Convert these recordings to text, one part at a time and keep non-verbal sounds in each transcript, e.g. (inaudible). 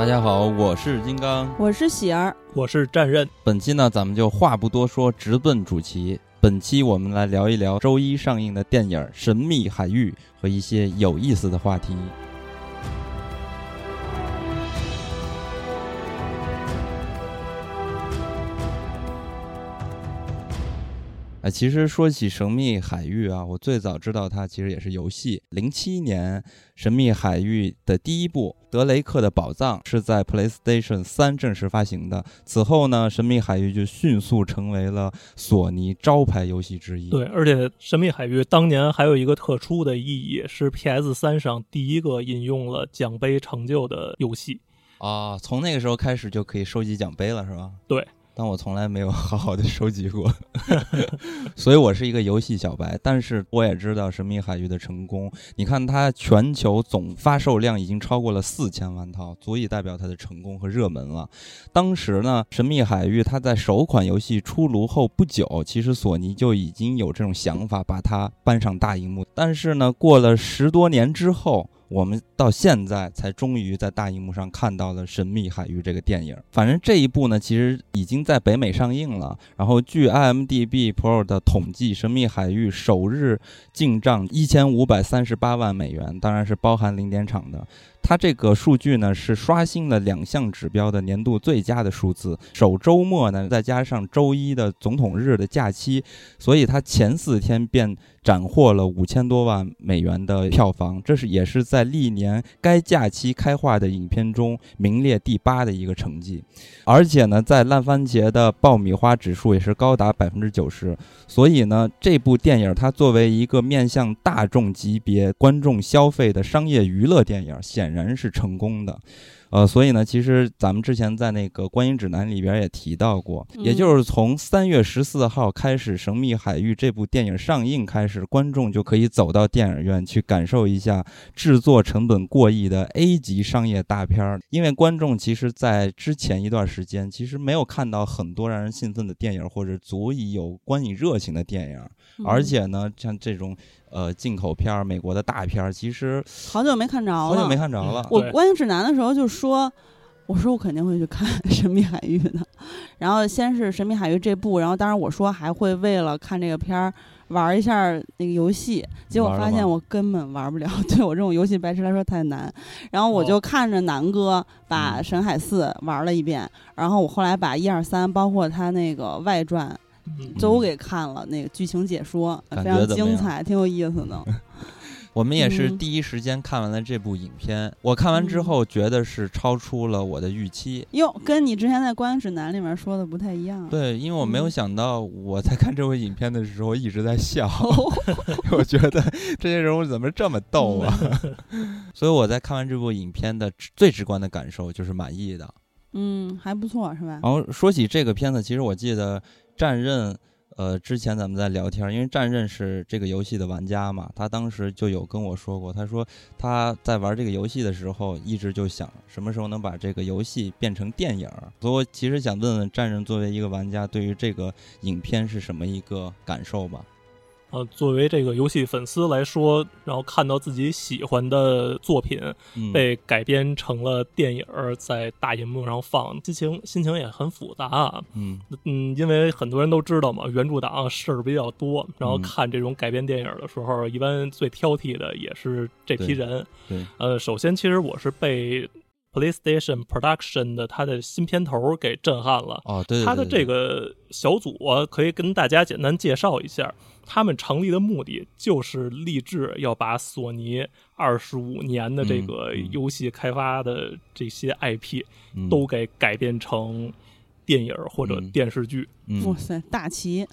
大家好，我是金刚，我是喜儿，我是战刃。本期呢，咱们就话不多说，直奔主题。本期我们来聊一聊周一上映的电影《神秘海域》和一些有意思的话题。哎，其实说起《神秘海域》啊，我最早知道它其实也是游戏。零七年，《神秘海域》的第一部《德雷克的宝藏》是在 PlayStation 三正式发行的。此后呢，《神秘海域》就迅速成为了索尼招牌游戏之一。对，而且《神秘海域》当年还有一个特殊的意义，是 PS 三上第一个引用了奖杯成就的游戏。啊，从那个时候开始就可以收集奖杯了，是吧？对。但我从来没有 (laughs) 好好的收集过，(laughs) 所以我是一个游戏小白。但是我也知道《神秘海域》的成功，你看它全球总发售量已经超过了四千万套，足以代表它的成功和热门了。当时呢，《神秘海域》它在首款游戏出炉后不久，其实索尼就已经有这种想法，把它搬上大荧幕。但是呢，过了十多年之后。我们到现在才终于在大荧幕上看到了《神秘海域》这个电影。反正这一部呢，其实已经在北美上映了。然后据 IMDB Pro 的统计，《神秘海域》首日进账一千五百三十八万美元，当然是包含零点场的。它这个数据呢，是刷新了两项指标的年度最佳的数字。首周末呢，再加上周一的总统日的假期，所以它前四天便斩获了五千多万美元的票房。这是也是在历年该假期开画的影片中名列第八的一个成绩。而且呢，在烂番茄的爆米花指数也是高达百分之九十。所以呢，这部电影它作为一个面向大众级别观众消费的商业娱乐电影，显显然是成功的，呃，所以呢，其实咱们之前在那个观影指南里边也提到过，也就是从三月十四号开始，《神秘海域》这部电影上映开始，观众就可以走到电影院去感受一下制作成本过亿的 A 级商业大片儿。因为观众其实，在之前一段时间，其实没有看到很多让人兴奋的电影，或者足以有观影热情的电影，而且呢，像这种。呃，进口片儿，美国的大片儿，其实好久没看着了。好久没看着了。我观影指南的时候就说，我说我肯定会去看《(laughs) 神秘海域》的。然后先是《神秘海域》这部，然后当然我说还会为了看这个片儿玩一下那个游戏，结果发现我根本玩不了，(laughs) 对我这种游戏白痴来说太难。然后我就看着南哥把《神海四》玩了一遍，然后我后来把一二三，包括他那个外传。都给看了那个剧情解说，非常精彩，挺有意思的。(laughs) 我们也是第一时间看完了这部影片，我看完之后觉得是超出了我的预期。哟，跟你之前在观影指南里面说的不太一样。对，因为我没有想到我在看这部影片的时候一直在笑，(laughs) 我觉得这些人物怎么这么逗啊？(laughs) 所以我在看完这部影片的最直观的感受就是满意的。嗯，还不错，是吧？然后说起这个片子，其实我记得。战刃，呃，之前咱们在聊天，因为战刃是这个游戏的玩家嘛，他当时就有跟我说过，他说他在玩这个游戏的时候，一直就想什么时候能把这个游戏变成电影。所以我其实想问问战刃作为一个玩家，对于这个影片是什么一个感受吧？呃，作为这个游戏粉丝来说，然后看到自己喜欢的作品被改编成了电影，在大荧幕上放，心情心情也很复杂。嗯嗯，因为很多人都知道嘛，原著党事儿比较多，然后看这种改编电影的时候，一般最挑剔的也是这批人。对，呃，首先其实我是被 PlayStation Production 的它的新片头给震撼了。哦，对，它的这个小组啊，可以跟大家简单介绍一下。他们成立的目的就是立志要把索尼二十五年的这个游戏开发的这些 IP 都给改编成电影或者电视剧。哇塞，大旗！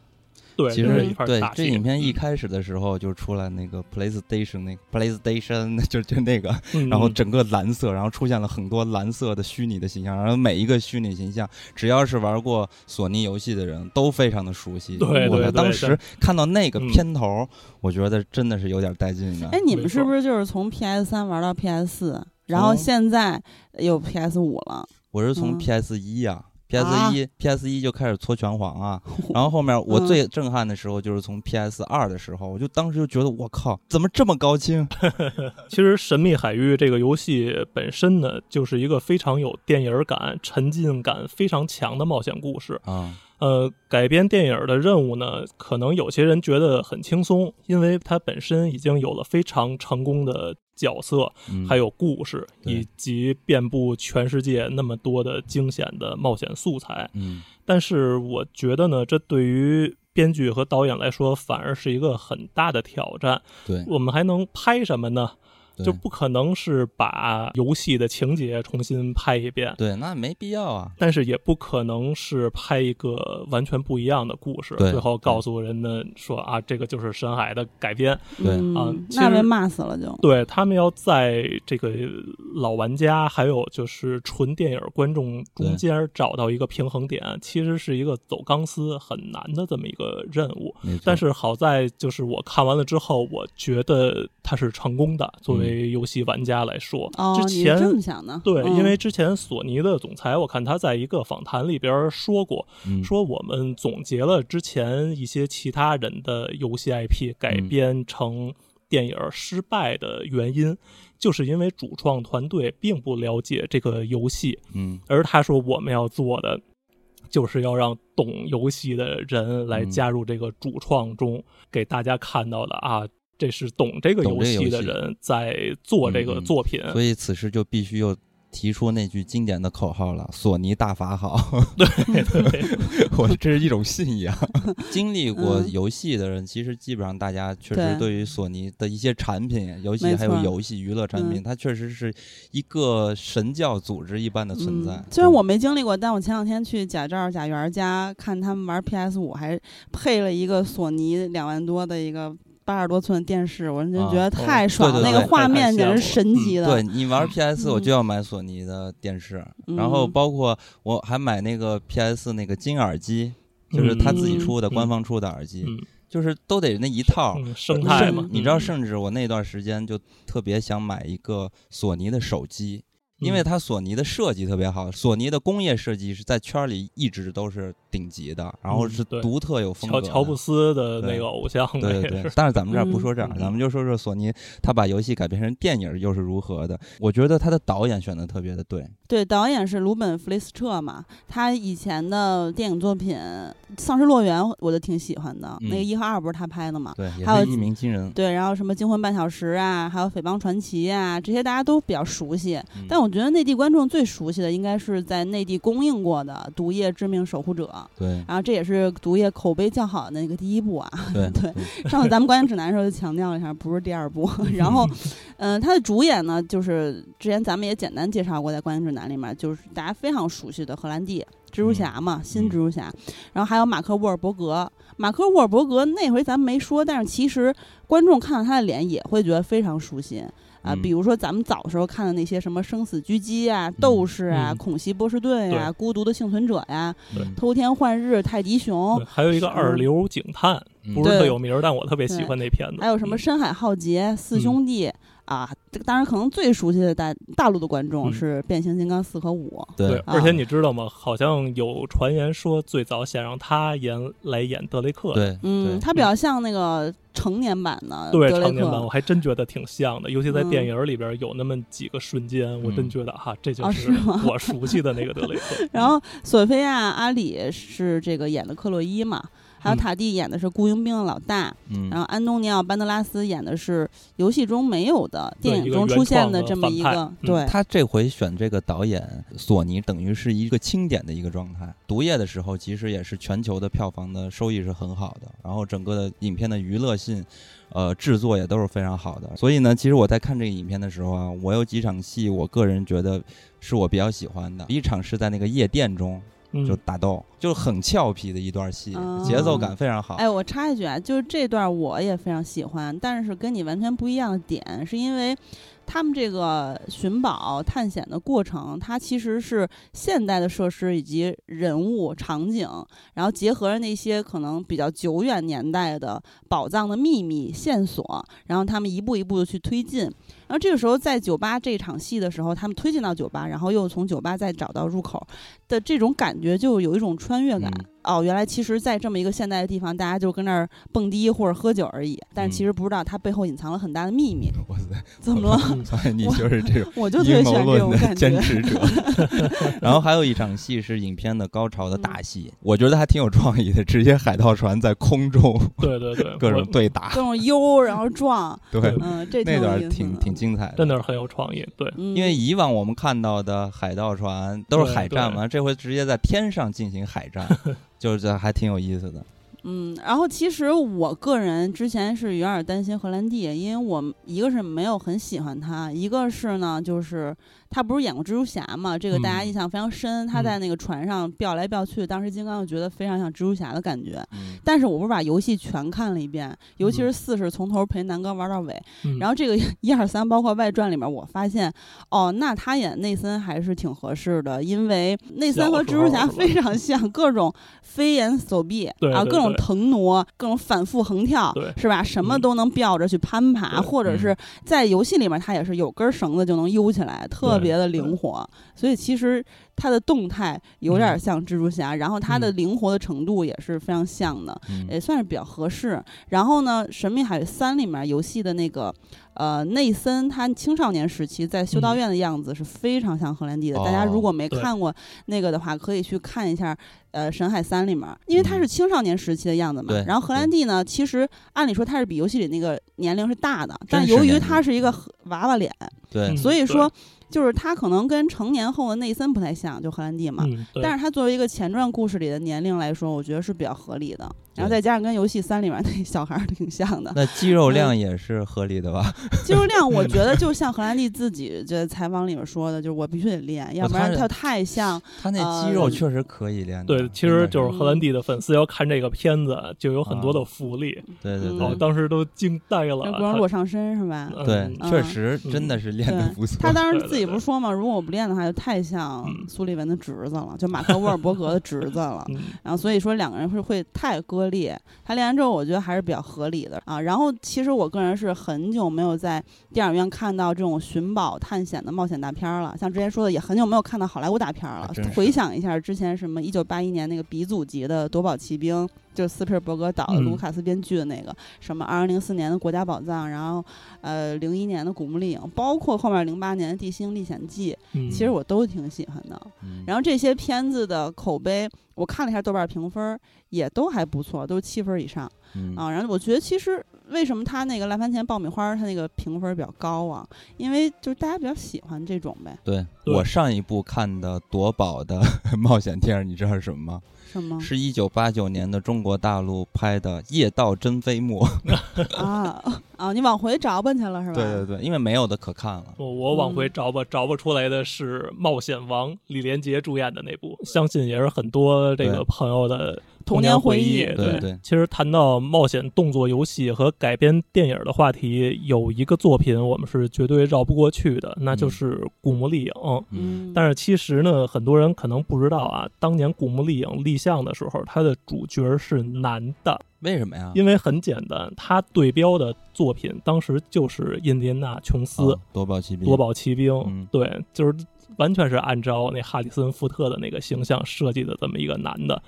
对，其实对这影片一开始的时候就出来那个 PlayStation 那个 PlayStation (laughs) 就就那个，然后整个蓝色，然后出现了很多蓝色的虚拟的形象，然后每一个虚拟形象，只要是玩过索尼游戏的人都非常的熟悉。对对，当时看到那个片头，我觉得真的是有点带劲的。哎，你们是不是就是从 PS 三玩到 PS 四，然后现在又 PS 五了？我是从 PS 一呀。PS 一 PS 一就开始搓拳皇啊，(laughs) 然后后面我最震撼的时候就是从 PS 二的时候，我就当时就觉得我靠，怎么这么高清？(laughs) 其实《神秘海域》这个游戏本身呢，就是一个非常有电影感、沉浸感非常强的冒险故事啊。呃，改编电影的任务呢，可能有些人觉得很轻松，因为它本身已经有了非常成功的角色，还有故事，以及遍布全世界那么多的惊险的冒险素材。嗯，但是我觉得呢，这对于编剧和导演来说，反而是一个很大的挑战。对，我们还能拍什么呢？就不可能是把游戏的情节重新拍一遍，对，那没必要啊。但是也不可能是拍一个完全不一样的故事，最后告诉人们说啊，这个就是深海的改编，对啊，那被骂死了就。对他们要在这个老玩家还有就是纯电影观众中间找到一个平衡点，其实是一个走钢丝很难的这么一个任务。但是好在就是我看完了之后，我觉得它是成功的，作为。为游戏玩家来说，之前这么想的，对，因为之前索尼的总裁，我看他在一个访谈里边说过，说我们总结了之前一些其他人的游戏 IP 改编成电影失败的原因，就是因为主创团队并不了解这个游戏，嗯，而他说我们要做的就是要让懂游戏的人来加入这个主创中，给大家看到的啊。这是懂这个游戏的人在做这个作品，所以此时就必须又提出那句经典的口号了：“索尼大法好。(laughs) ”对，(laughs) 我这是一种信仰。(laughs) 经历过游戏的人，其实基本上大家确实对于索尼的一些产品、游戏还有游戏娱乐产品，它确实是一个神教组织一般的存在。虽然我没经历过，但我前两天去贾兆、贾元家看他们玩 PS 五，还配了一个索尼两万多的一个。八十多寸电视，我就觉得太爽了，那个画面简直神级的。对你玩 PS，我就要买索尼的电视，然后包括我还买那个 PS 那个金耳机，就是他自己出的官方出的耳机，就是都得那一套生态嘛。你知道，甚至我那段时间就特别想买一个索尼的手机。因为它索尼的设计特别好，索尼的工业设计是在圈里一直都是顶级的，然后是独特有风格。乔乔布斯的那个偶像，对对对。但是咱们这儿不说这样，咱们就说说索尼，他把游戏改编成电影又是如何的？我觉得他的导演选的特别的对。对，导演是鲁本·弗雷斯彻嘛，他以前的电影作品《丧尸乐园》我就挺喜欢的，那个一和二不是他拍的嘛？对，还有一鸣惊人。对，然后什么《惊魂半小时》啊，还有《匪帮传奇》啊，这些大家都比较熟悉，但我。我觉得内地观众最熟悉的应该是在内地公映过的《毒液：致命守护者》。对，然后这也是毒液口碑较好的那个第一部啊。对 (laughs) 对，上次咱们观影指南的时候就强调了一下，不是第二部。(laughs) 然后，嗯，他的主演呢，就是之前咱们也简单介绍过，在观影指南里面，就是大家非常熟悉的荷兰弟蜘蛛侠嘛，新蜘蛛侠。然后还有马克·沃尔伯格。马克·沃尔伯格那回咱们没说，但是其实观众看到他的脸也会觉得非常熟悉。啊，比如说咱们早时候看的那些什么《生死狙击》啊、《斗士》啊、《恐袭波士顿》呀、《孤独的幸存者》呀、《偷天换日》、《泰迪熊》，还有一个二流警探，不是特有名，但我特别喜欢那片子。还有什么《深海浩劫》《四兄弟》啊，这个当然可能最熟悉的大大陆的观众是《变形金刚四和五》。对，而且你知道吗？好像有传言说，最早想让他演来演德雷克。对，嗯，他比较像那个。成年版的对成年版，我还真觉得挺像的，尤其在电影里边有那么几个瞬间，我真觉得哈，这就是我熟悉的那个德雷克。(laughs) 然后索菲亚·阿里是这个演的克洛伊嘛？还有塔蒂演的是雇佣兵的老大，然后安东尼奥·班德拉斯演的是游戏中没有的电影中出现的这么一个。对他这回选这个导演，索尼等于是一个清点的一个状态。毒液的时候，其实也是全球的票房的收益是很好的，然后整个的影片的娱乐性，呃，制作也都是非常好的。所以呢，其实我在看这个影片的时候啊，我有几场戏，我个人觉得是我比较喜欢的。一场是在那个夜店中。就打斗，就是很俏皮的一段戏，节奏感非常好。哎，我插一句啊，就是这段我也非常喜欢，但是跟你完全不一样的点，是因为他们这个寻宝探险的过程，它其实是现代的设施以及人物场景，然后结合着那些可能比较久远年代的宝藏的秘密线索，然后他们一步一步的去推进。然后这个时候在酒吧这场戏的时候，他们推进到酒吧，然后又从酒吧再找到入口的这种感觉，就有一种穿越感。哦，原来其实，在这么一个现代的地方，大家就跟那儿蹦迪或者喝酒而已，但是其实不知道它背后隐藏了很大的秘密。哇塞，怎么了？你就是这种，(laughs) 我就特别喜欢这种感觉。坚持者。(laughs) 然后还有一场戏是影片的高潮的大戏，我觉得还挺有创意的，直接海盗船在空中，对对对，(laughs) 各种对打，各种悠，然后撞，对，嗯，这那段挺挺精彩的，真的是很有创意。对，因为以往我们看到的海盗船都是海战嘛，这回直接在天上进行海战。就是还挺有意思的。嗯，然后其实我个人之前是有点担心荷兰弟，因为我一个是没有很喜欢他，一个是呢就是。他不是演过蜘蛛侠嘛？这个大家印象非常深。他在那个船上飙来飙去，当时金刚就觉得非常像蜘蛛侠的感觉。但是我不是把游戏全看了一遍，尤其是四是从头陪南哥玩到尾。然后这个 (laughs) 一二三包括外传里面，我发现哦，那他演内森还是挺合适的，因为内森和蜘蛛侠非常像，各种飞檐走壁啊，各种腾挪，各种反复横跳，是吧？什么都能吊着去攀爬，或者是在游戏里面他也是有根绳子就能悠起来，特。特别的灵活，所以其实它的动态有点像蜘蛛侠，然后它的灵活的程度也是非常像的，也算是比较合适。然后呢，《神秘海域三》里面游戏的那个呃内森，他青少年时期在修道院的样子是非常像荷兰弟的。大家如果没看过那个的话，可以去看一下呃《神海三》里面，因为他是青少年时期的样子嘛。然后荷兰弟呢，其实按理说他是比游戏里那个年龄是大的，但由于他是一个娃娃脸，对，所以说。就是他可能跟成年后的内森不太像，就荷兰弟嘛。但是他作为一个前传故事里的年龄来说，我觉得是比较合理的。然后再加上跟游戏三里面那小孩儿挺像的，那肌肉量也是合理的吧？(laughs) 肌肉量，我觉得 (laughs) 就像荷兰弟自己这采访里面说的，就是我必须得练，要不然他太像。他那肌肉确实可以练。对，其实就是荷兰弟的粉丝要看这个片子，就有很多的福利。对对对，当时都惊呆了。光裸上身是吧？对，确实真的是练的不错。他当时自己不是说嘛，如果我不练的话，就太像苏利文的侄子了，就马克沃尔伯格的侄子了。(laughs) 然后所以说两个人会会太割裂。他练完之后，我觉得还是比较合理的啊。然后，其实我个人是很久没有在电影院看到这种寻宝探险的冒险大片了。像之前说的，也很久没有看到好莱坞大片了。回想一下之前什么，一九八一年那个鼻祖级的夺宝奇兵，就是斯皮尔伯格导的、卢卡斯编剧的那个；什么二零零四年的国家宝藏，然后呃零一年的古墓丽影，包括后面零八年的地心历险记，其实我都挺喜欢的。然后这些片子的口碑。我看了一下豆瓣评分，也都还不错，都是七分以上啊。然后我觉得，其实为什么他那个烂番茄爆米花，他那个评分比较高啊？因为就是大家比较喜欢这种呗。对我上一部看的夺宝的 (laughs) 冒险片，你知道是什么吗？什么？是一九八九年的中国大陆拍的《夜盗真飞木》(laughs) 啊啊！你往回找吧去了是吧？对对对，因为没有的可看了。我我往回找吧，找不出来的是《冒险王》李连杰主演的那部，相信也是很多这个朋友的。童年回忆，对对。其实谈到冒险动作游戏和改编电影的话题，有一个作品我们是绝对绕不过去的，那就是《古墓丽影》。嗯。但是其实呢，很多人可能不知道啊，当年《古墓丽影》立项的时候，它的主角是男的。为什么呀？因为很简单，他对标的作品当时就是印第安纳琼斯《夺宝奇兵》。夺宝奇兵，对，就是完全是按照那哈里森福特的那个形象设计的这么一个男的。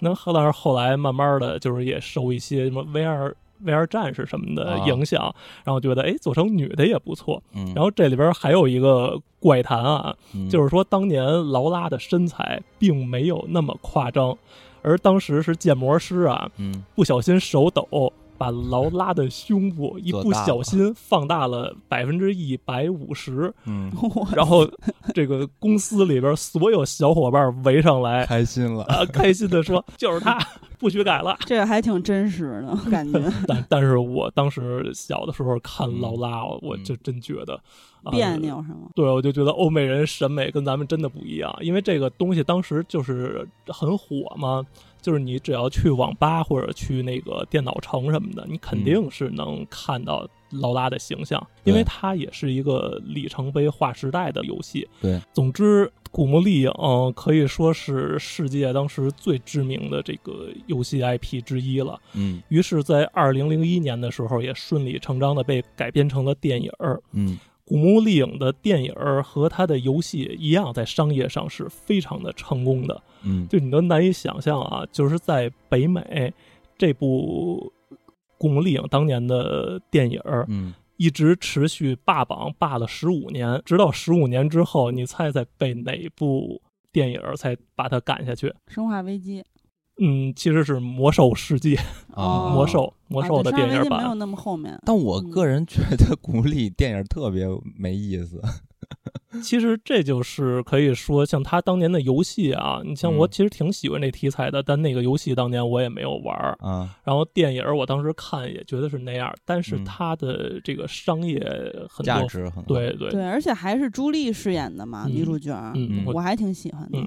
那后来后来慢慢的就是也受一些什么 VR VR 战士什么的影响，然后觉得哎做成女的也不错。然后这里边还有一个怪谈啊，就是说当年劳拉的身材并没有那么夸张，而当时是建模师啊，不小心手抖。把劳拉的胸部一不小心放大了百分之一百五十，嗯，(laughs) 然后这个公司里边所有小伙伴围上来，开心了啊，开心的说就是他，不许改了。这个还挺真实的感觉。但但是我当时小的时候看劳拉，我就真觉得别扭是吗？对，我就觉得欧美人审美跟咱们真的不一样，因为这个东西当时就是很火嘛。就是你只要去网吧或者去那个电脑城什么的，你肯定是能看到劳拉的形象，因为它也是一个里程碑、划时代的游戏。对，总之，《古墓丽影》可以说是世界当时最知名的这个游戏 IP 之一了。嗯，于是，在二零零一年的时候，也顺理成章的被改编成了电影。嗯。《古墓丽影》的电影和它的游戏一样，在商业上是非常的成功的。嗯，就你都难以想象啊，就是在北美，这部《古墓丽影》当年的电影，嗯，一直持续霸榜霸了十五年，直到十五年之后，你猜猜被哪部电影才把它赶下去？《生化危机》。嗯，其实是魔兽世界啊，(laughs) 魔兽魔兽的电影版没有那么后面。但我个人觉得古力电影特别没意思。(laughs) 其实这就是可以说，像他当年的游戏啊，你像我其实挺喜欢这题材的，但那个游戏当年我也没有玩儿啊。然后电影我当时看也觉得是那样，但是它的这个商业很价值很对对对，而且还是朱莉饰演的嘛，女主角，嗯，我还挺喜欢的。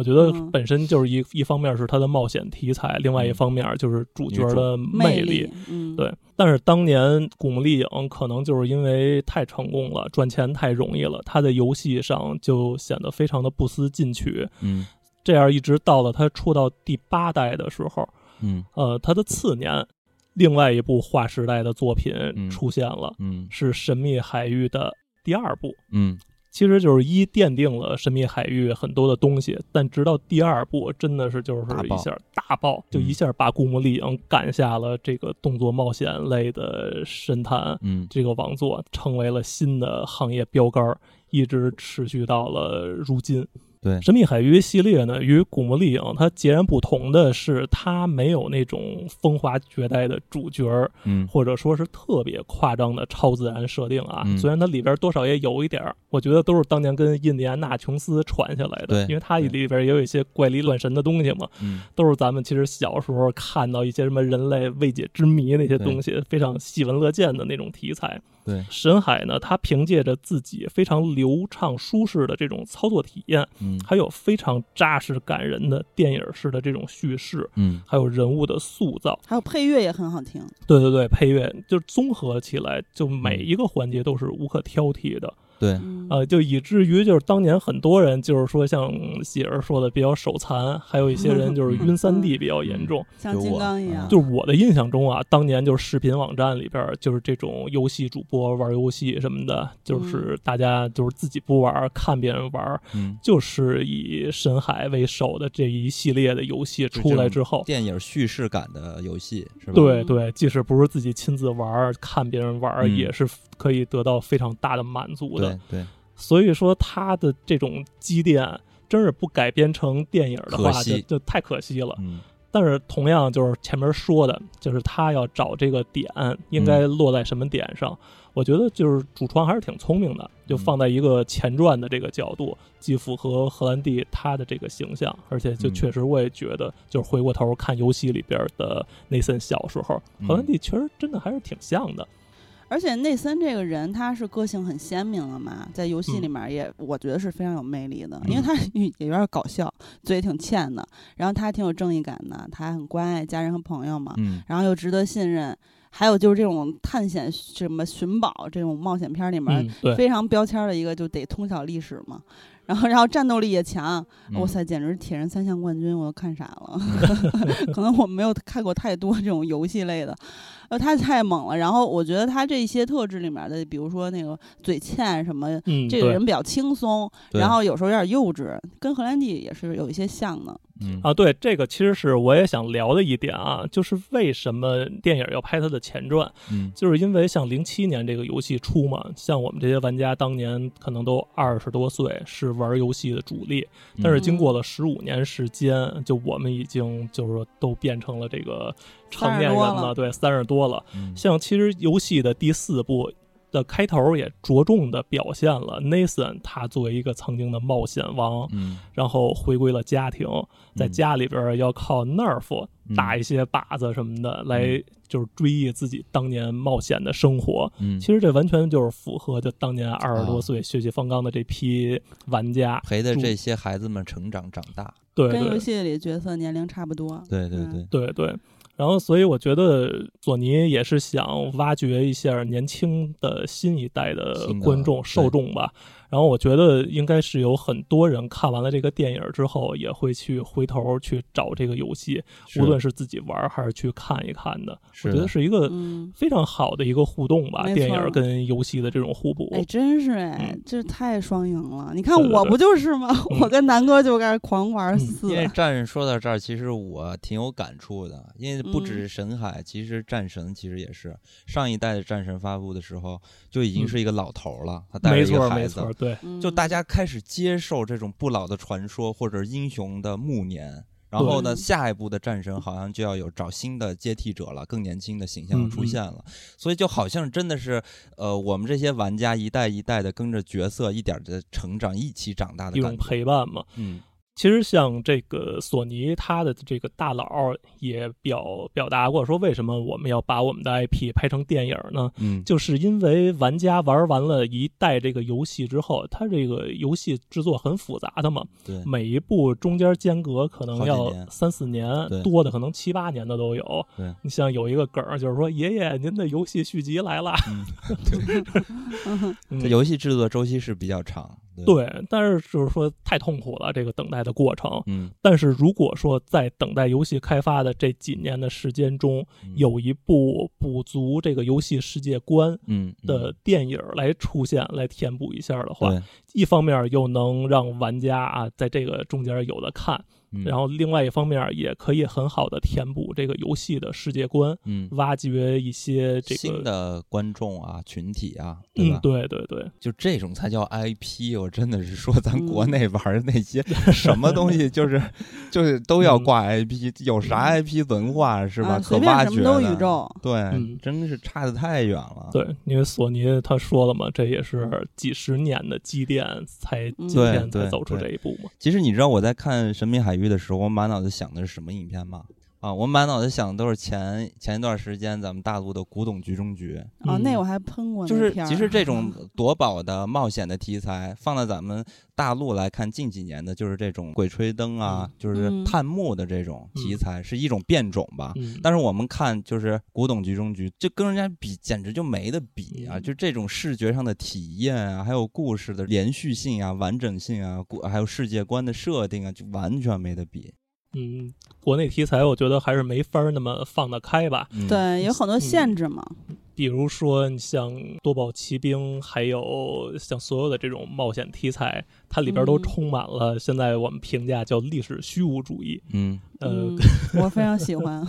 我觉得本身就是一一方面是它的冒险题材，另外一方面就是主角的魅力。嗯，对。但是当年《古墓丽影》可能就是因为太成功了，赚钱太容易了，它在游戏上就显得非常的不思进取。嗯，这样一直到了它出到第八代的时候，嗯，呃，它的次年，另外一部划时代的作品出现了，嗯，是《神秘海域》的第二部，嗯。其实就是一奠定了神秘海域很多的东西，但直到第二部真的是就是一下大爆，就一下把古墓丽影赶下了这个动作冒险类的神坛，嗯，这个王座成为了新的行业标杆，一直持续到了如今。对神秘海域系列呢，与古墓丽影它截然不同的是，它没有那种风华绝代的主角嗯，或者说是特别夸张的超自然设定啊。嗯、虽然它里边多少也有一点儿，我觉得都是当年跟印第安纳琼斯传下来的，因为它里边也有一些怪力乱神的东西嘛。嗯，都是咱们其实小时候看到一些什么人类未解之谜那些东西，非常喜闻乐见的那种题材。对，沈海呢，他凭借着自己非常流畅舒适的这种操作体验，嗯，还有非常扎实感人的电影式的这种叙事，嗯，还有人物的塑造，还有配乐也很好听。对对对，配乐就综合起来，就每一个环节都是无可挑剔的。对，呃，就以至于就是当年很多人就是说像喜儿说的比较手残，还有一些人就是晕三 D 比较严重，像金刚一样。就是我的印象中啊，当年就是视频网站里边就是这种游戏主播玩游戏什么的，就是大家就是自己不玩，看别人玩，嗯，就是以深海为首的这一系列的游戏出来之后，电影叙事感的游戏是吧？对对，即使不是自己亲自玩，看别人玩也是可以得到非常大的满足的。对，所以说他的这种积淀，真是不改编成电影的话，就就太可惜了。嗯，但是同样就是前面说的，就是他要找这个点，应该落在什么点上？我觉得就是主创还是挺聪明的，就放在一个前传的这个角度，既符合荷兰弟他的这个形象，而且就确实我也觉得，就是回过头看游戏里边的内森小时候，荷兰弟确实真的还是挺像的。而且内森这个人，他是个性很鲜明的嘛，在游戏里面也，我觉得是非常有魅力的，因为他也有点搞笑，嘴挺欠的，然后他还挺有正义感的，他还很关爱家人和朋友嘛，然后又值得信任，还有就是这种探险什么寻宝这种冒险片里面非常标签的一个，就得通晓历史嘛。然后，然后战斗力也强，哇塞，简直是铁人三项冠军，我都看傻了。(laughs) 可能我没有看过太多这种游戏类的，呃，他太猛了。然后我觉得他这些特质里面的，比如说那个嘴欠什么，这个人比较轻松，然后有时候有点幼稚，跟荷兰弟也是有一些像的。嗯啊，对，这个其实是我也想聊的一点啊，就是为什么电影要拍它的前传？嗯，就是因为像零七年这个游戏出嘛，像我们这些玩家当年可能都二十多岁，是玩游戏的主力，但是经过了十五年时间，就我们已经就是说都变成了这个成年人了，对，三十多了。像其实游戏的第四部。的开头也着重的表现了 Nathan 他作为一个曾经的冒险王，嗯，然后回归了家庭，在家里边要靠 Nerf 打一些靶子什么的来，就是追忆自己当年冒险的生活。嗯，其实这完全就是符合就当年二十多岁血气方刚的这批玩家陪着这些孩子们成长长大。对，跟游戏里角色年龄差不多。对对对对对。然后，所以我觉得索尼也是想挖掘一下年轻的新一代的观众受众吧。然后我觉得应该是有很多人看完了这个电影之后，也会去回头去找这个游戏，无论是自己玩还是去看一看的。我觉得是一个非常好的一个互动吧，电影跟游戏的这种互补。哎，真是哎，这太双赢了！你看我不就是吗？我跟南哥就开始狂玩四。因为战士说到这儿，其实我挺有感触的，因为不只是神海，其实战神其实也是上一代的战神发布的时候就已经是一个老头了，他带着一个孩子。对，就大家开始接受这种不老的传说或者英雄的暮年，然后呢，下一步的战神好像就要有找新的接替者了，更年轻的形象出现了，所以就好像真的是，呃，我们这些玩家一代一代的跟着角色一点的成长，一起长大的一种陪伴嘛，嗯。其实像这个索尼，他的这个大佬也表表达过，说为什么我们要把我们的 IP 拍成电影呢？嗯，就是因为玩家玩完了一代这个游戏之后，它这个游戏制作很复杂的嘛，对，每一部中间间隔可能要三四年，多的可能七八年的都有。对，你像有一个梗就是说，爷爷您的游戏续集来了。(laughs) 这游戏制作周期是比较长。对，但是就是说太痛苦了，这个等待的过程。嗯，但是如果说在等待游戏开发的这几年的时间中，有一部补足这个游戏世界观的电影来出现，来填补一下的话，一方面又能让玩家啊在这个中间有的看。然后，另外一方面也可以很好的填补这个游戏的世界观，嗯，挖掘一些这个新的观众啊、群体啊，对吧？对对对，就这种才叫 IP。我真的是说，咱国内玩的那些什么东西，就是 (laughs) 就是都要挂 IP，有啥 IP 文化是吧？可挖掘的，宇宙，对，真是差的太远了。对，因为索尼他说了嘛，这也是几十年的积淀，才今天才走出这一步嘛。其实你知道我在看《神秘海域》。的时候，我满脑子想的是什么影片吗？啊，我满脑子想的都是前前一段时间咱们大陆的《古董局中局》啊，那我还喷过。就是其实这种 (laughs) 夺宝的冒险的题材，放在咱们大陆来看，近几年的就是这种鬼吹灯啊，就是探墓的这种题材，是一种变种吧。但是我们看就是《古董局中局》，就跟人家比，简直就没得比啊！就这种视觉上的体验啊，还有故事的连续性啊、完整性啊，故还有世界观的设定啊，就完全没得比。嗯，国内题材我觉得还是没法那么放得开吧。对，有很多限制嘛。比如说，你像多宝奇兵，还有像所有的这种冒险题材，它里边都充满了现在我们评价叫历史虚无主义。嗯，呃，(laughs) 我非常喜欢。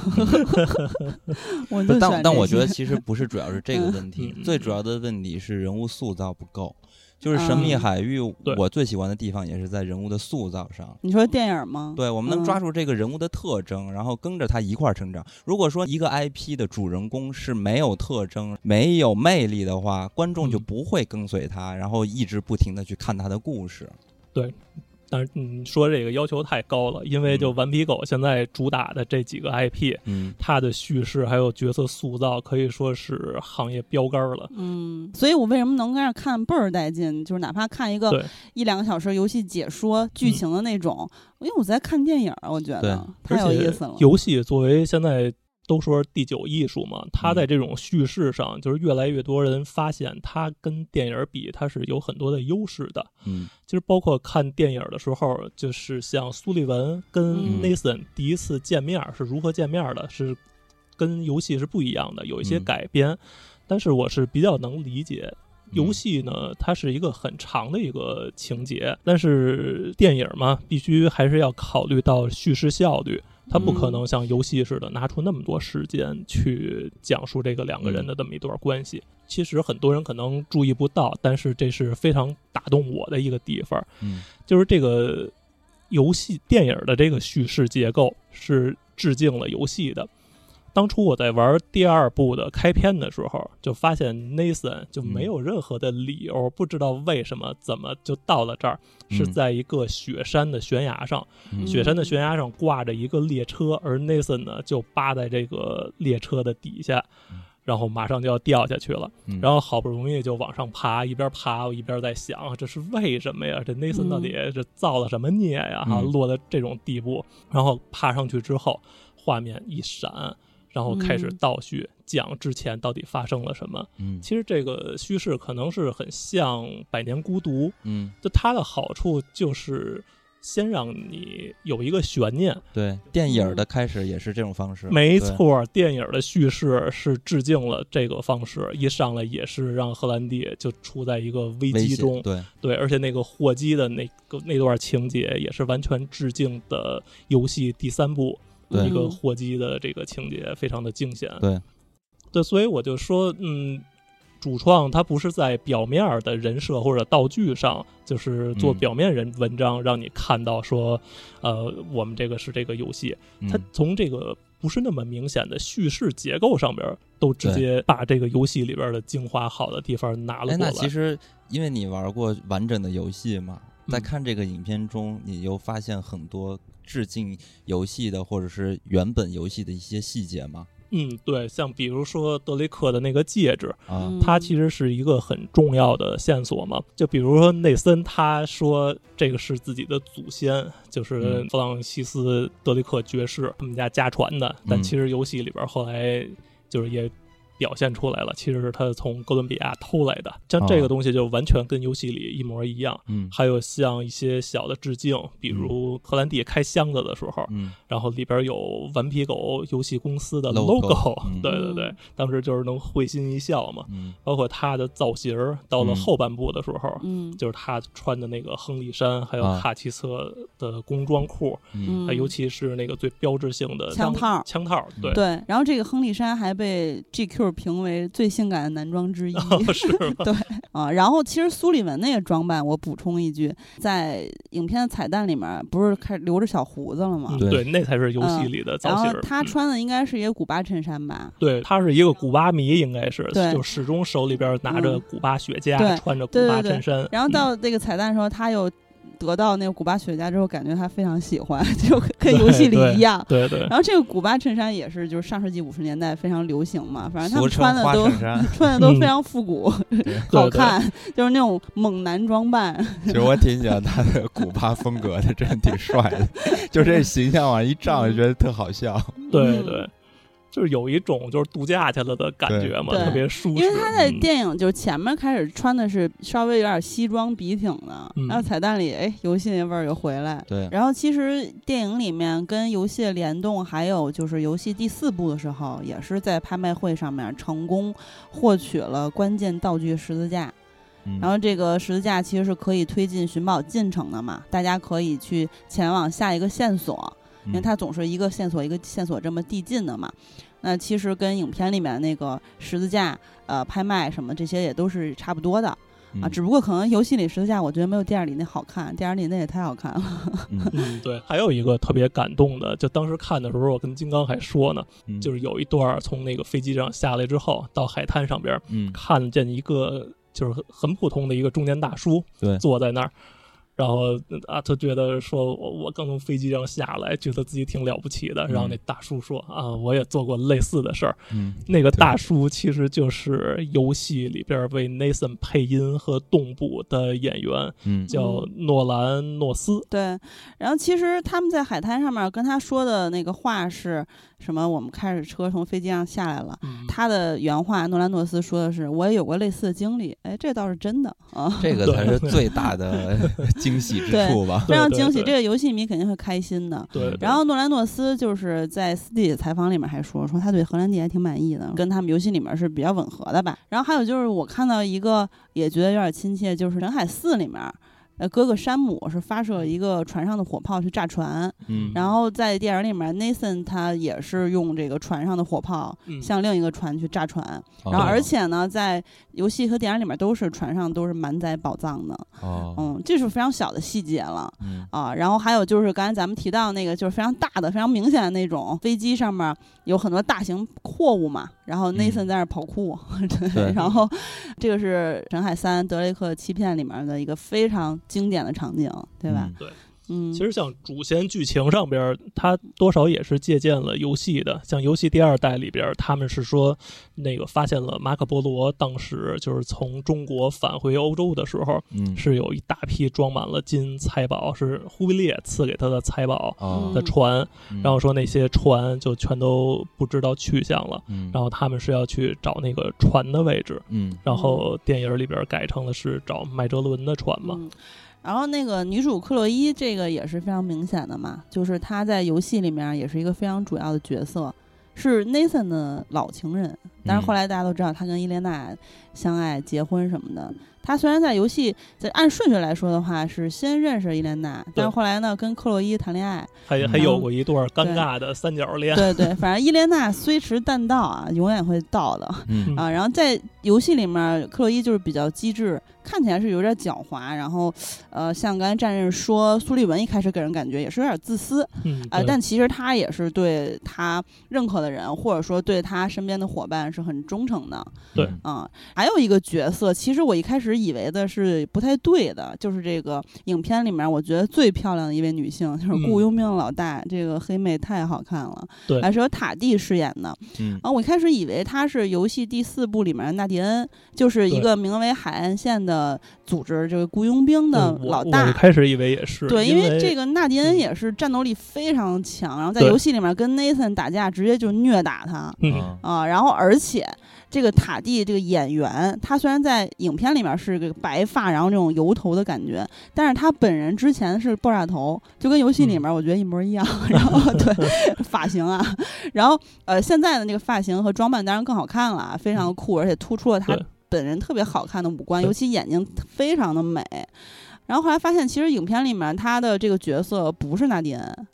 (laughs) 我但但我觉得其实不是主要是这个问题，最主要的问题是人物塑造不够。就是神秘海域，我最喜欢的地方也是在人物的塑造上。你说电影吗？对，我们能抓住这个人物的特征，然后跟着他一块儿成长。如果说一个 IP 的主人公是没有特征、没有魅力的话，观众就不会跟随他，然后一直不停的去看他的故事。对。但是你说这个要求太高了，因为就顽皮狗现在主打的这几个 IP，嗯，它的叙事还有角色塑造可以说是行业标杆了。嗯，所以我为什么能在那看倍儿带劲？就是哪怕看一个一两个小时游戏解说剧情的那种，因为我在看电影，我觉得太有意思了。游戏作为现在。都说第九艺术嘛，它在这种叙事上，就是越来越多人发现它跟电影比，它是有很多的优势的。嗯，其实包括看电影的时候，就是像苏利文跟 Nathan 第一次见面是如何见面的，是跟游戏是不一样的，有一些改编。但是我是比较能理解，游戏呢，它是一个很长的一个情节，但是电影嘛，必须还是要考虑到叙事效率。他不可能像游戏似的拿出那么多时间去讲述这个两个人的这么一段关系。其实很多人可能注意不到，但是这是非常打动我的一个地方。嗯，就是这个游戏电影的这个叙事结构是致敬了游戏的。当初我在玩第二部的开篇的时候，就发现 Nathan 就没有任何的理由，不知道为什么怎么就到了这儿，是在一个雪山的悬崖上，雪山的悬崖上挂着一个列车，而 Nathan 呢就扒在这个列车的底下，然后马上就要掉下去了，然后好不容易就往上爬，一边爬我一边在想，这是为什么呀？这 Nathan 到底是造了什么孽呀？哈，落到这种地步，然后爬上去之后，画面一闪。然后开始嗯倒叙讲之前到底发生了什么。嗯其实这个叙事可能是很像《百年孤独》，嗯，就它的好处就是先让你有一个悬念。对，电影的开始也是这种方式，没对，错，电影的叙事是致敬了这个方式，一上来也是让荷兰弟就处在一个危机中。对，对，而且那个货机的那个那段情节也是完全致敬的游戏第三部对一个嗯货机的这个情节，非常的惊险。对，对，所以我就说，嗯，主创他不是在表面儿的人设或者道具上，就是做嗯表面人文章，让你看到说，呃，我们这个是这个游戏，它嗯从这个。不是那么明显的叙事结构上边儿，都直接把这个游戏里边儿的精华好的地方拿了哎，过来。那其实因为你玩过完整的游戏嘛，在嗯看这个影片中，你又发现很多致敬游戏的或者是原本游戏的一些细节吗？嗯，对，像比如说德雷克的那个戒指，啊，嗯它其实是一个很重要的线索嘛。就比如说内森他说这个是自己的祖先，就是嗯弗朗西斯·德雷克爵士他们家家传的，但嗯其实游戏里边后来就是也。表现出来了，其实是他从哥伦比亚偷来的。像这哦个东西就完全跟游戏里一模一样。嗯。还有像一些小的致敬，比如荷兰弟开箱子的时候，嗯。然后里边有顽皮狗游戏公司的嗯。对对对嗯，当时就是能会心一笑嘛。嗯。包括他的造型，到了嗯。后半部的时候，嗯。就是他穿的那个亨利衫，还有啊。卡其色的工装裤，嗯。尤其是那个最标志性的枪套枪套，对，对，然后这个亨利衫还被 GQ 评为最性感的男装之一。(laughs) (laughs) 是吧？对啊，然后其实苏利文那个装扮，我补充一句，在影片的彩蛋里面，不是开始留着小胡子了吗？对那才是游戏里的造然后型儿。嗯他穿的应该是一个古巴衬衫吧？对，他是一个古巴迷，应该是，对就始终手里边拿着嗯古巴雪茄，对穿着古对对对巴衬衫。然后嗯到那个彩蛋的时候，他又得到那个古巴雪茄之后，感觉他非常喜欢，(laughs) 就跟 (laughs) 游戏里一样。对对然后这个古巴衬衫也是，就是上世纪五十年代非常流行嘛，反正他们穿的都。(laughs) 穿的都嗯非常复古，对好对看，就是那种猛男装扮。其实我挺喜欢他的古巴风格的，真的挺帅的。就这形象往一照，就觉得特好笑。嗯对对，就是有一种就是度假去了的感觉嘛，特别舒适。因为他在嗯。电影就是前面开始穿的是稍微有点西装笔挺的，嗯。然后彩蛋里哎游戏那味儿又回来。对，然后其实电影里面跟游戏联动，还有就是游戏第四部的时候，也是在拍卖会上面成功获取了关键道具十字架。嗯。然后这个十字架其实是可以推进寻宝进程的嘛，大家可以去前往下一个线索，因为嗯它总是一个线索一个线索这么递进的嘛。那其实跟影片里面那个十字架、呃拍卖什么这些也都是差不多的啊，嗯只不过可能游戏里十字架我觉得没有电影里那好看，电影里那也太好看了。嗯 (laughs) 嗯，对，还有一个特别感动的，就当时看的时候，我跟金刚还说呢，嗯就是有一段从那个飞机上下来之后，到海滩上边嗯看见一个就是很很普通的一个中年大叔，对坐在那儿。然后啊，他觉得说，我我刚从飞机上下来，觉得自己挺了不起的。然后那大叔说啊，我也做过类似的事儿。嗯那个大叔其实就是游戏里边为 Nathan 配音和动捕的演员，嗯叫诺兰诺斯。对，然后其实他们在海滩上面跟他说的那个话是什么？我们开着车从飞机上下来了。嗯，他的原话，诺兰诺斯说的是：“我也有过类似的经历。”哎，这倒是真的啊，这个才是最大的 (laughs) 惊喜之处吧？非常惊喜。这个游戏迷肯定会开心的。对。对然后诺兰诺斯就是在私底下采访里面还说，说他对荷兰弟还挺满意的，跟他们游戏里面是比较吻合的吧。然后还有就是我看到一个也觉得有点亲切，就是《人海四》里面。呃，哥哥山姆是发射一个船上的火炮去炸船，嗯，然后在电影里面，Nathan 他也是用这个船上的火炮嗯。向另一个船去炸船，哦。然后而且呢，在游戏和电影里面都是船上都是满载宝藏的，哦，嗯，这是非常小的细节了。嗯。啊，然后还有就是刚才咱们提到那个，就是非常大的、非常明显的那种飞机上面有很多大型货物嘛，然后 Nathan 在那儿跑酷，对，(laughs) 然后这个是《神海三：德雷克欺骗》里面的一个非常经典的场景，对吧？嗯对，嗯，其实像主线剧情上边，它多少也是借鉴了游戏的。像游戏第二代里边，他们是说那个发现了马可波罗当时就是从中国返回欧洲的时候，嗯是有一大批装满了金财宝，是忽必烈赐给他的财宝啊的船。嗯然后说那些船就全都不知道去向了，嗯然后他们是要去找那个船的位置。嗯然后电影里边改成了是找麦哲伦的船嘛。嗯然后那个女主克洛伊，这个也是非常明显的嘛，就是她在游戏里面也是一个非常主要的角色，是 Nathan 的老情人。但是后来大家都知道，她跟伊莲娜相爱、结婚什么的。她虽然在游戏，在按顺序来说的话，是先认识伊莲娜，但是后来呢，跟克洛伊谈恋爱。还还有过一段尴尬的三角恋。对对，(laughs) 反正伊莲娜虽迟但到啊，永远会到的。嗯啊，然后在游戏里面，克洛伊就是比较机智，看起来是有点狡猾，然后，呃，像刚才战刃说，苏利文一开始给人感觉也是有点自私，嗯，啊、但其实他也是对他认可的人，或者说对他身边的伙伴是很忠诚的，对。嗯、还有一个角色，其实我一开始以为的是不太对的，就是这个影片里面我觉得最漂亮的一位女性，就是嗯。雇佣兵老大，这个黑妹太好看了，对。还是由塔蒂饰演的，嗯。啊，我一开始以为她是游戏第四部里面的纳迪恩，就是一个名为海岸线的组织，这个雇佣兵的老大。开始以为也是，对，因为这个纳迪恩嗯。也是战斗力非常强，然后在游戏里面跟 Nathan 打架，直接就虐打他。嗯。啊。啊。然后而且这个塔蒂这个演员，他虽然在影片里面是个白发，然后这种油头的感觉，但是他本人之前是爆炸头，就跟游戏里嗯。面我觉得一模一样。然后 (laughs) 对发型啊，然后呃现在的那个发型和装扮当然更好看了，非常酷，而且突出了他对本人特别好看的五官，尤其眼睛非常的美。然后后来发现，其实影片里面他的这个角色不是纳迪恩，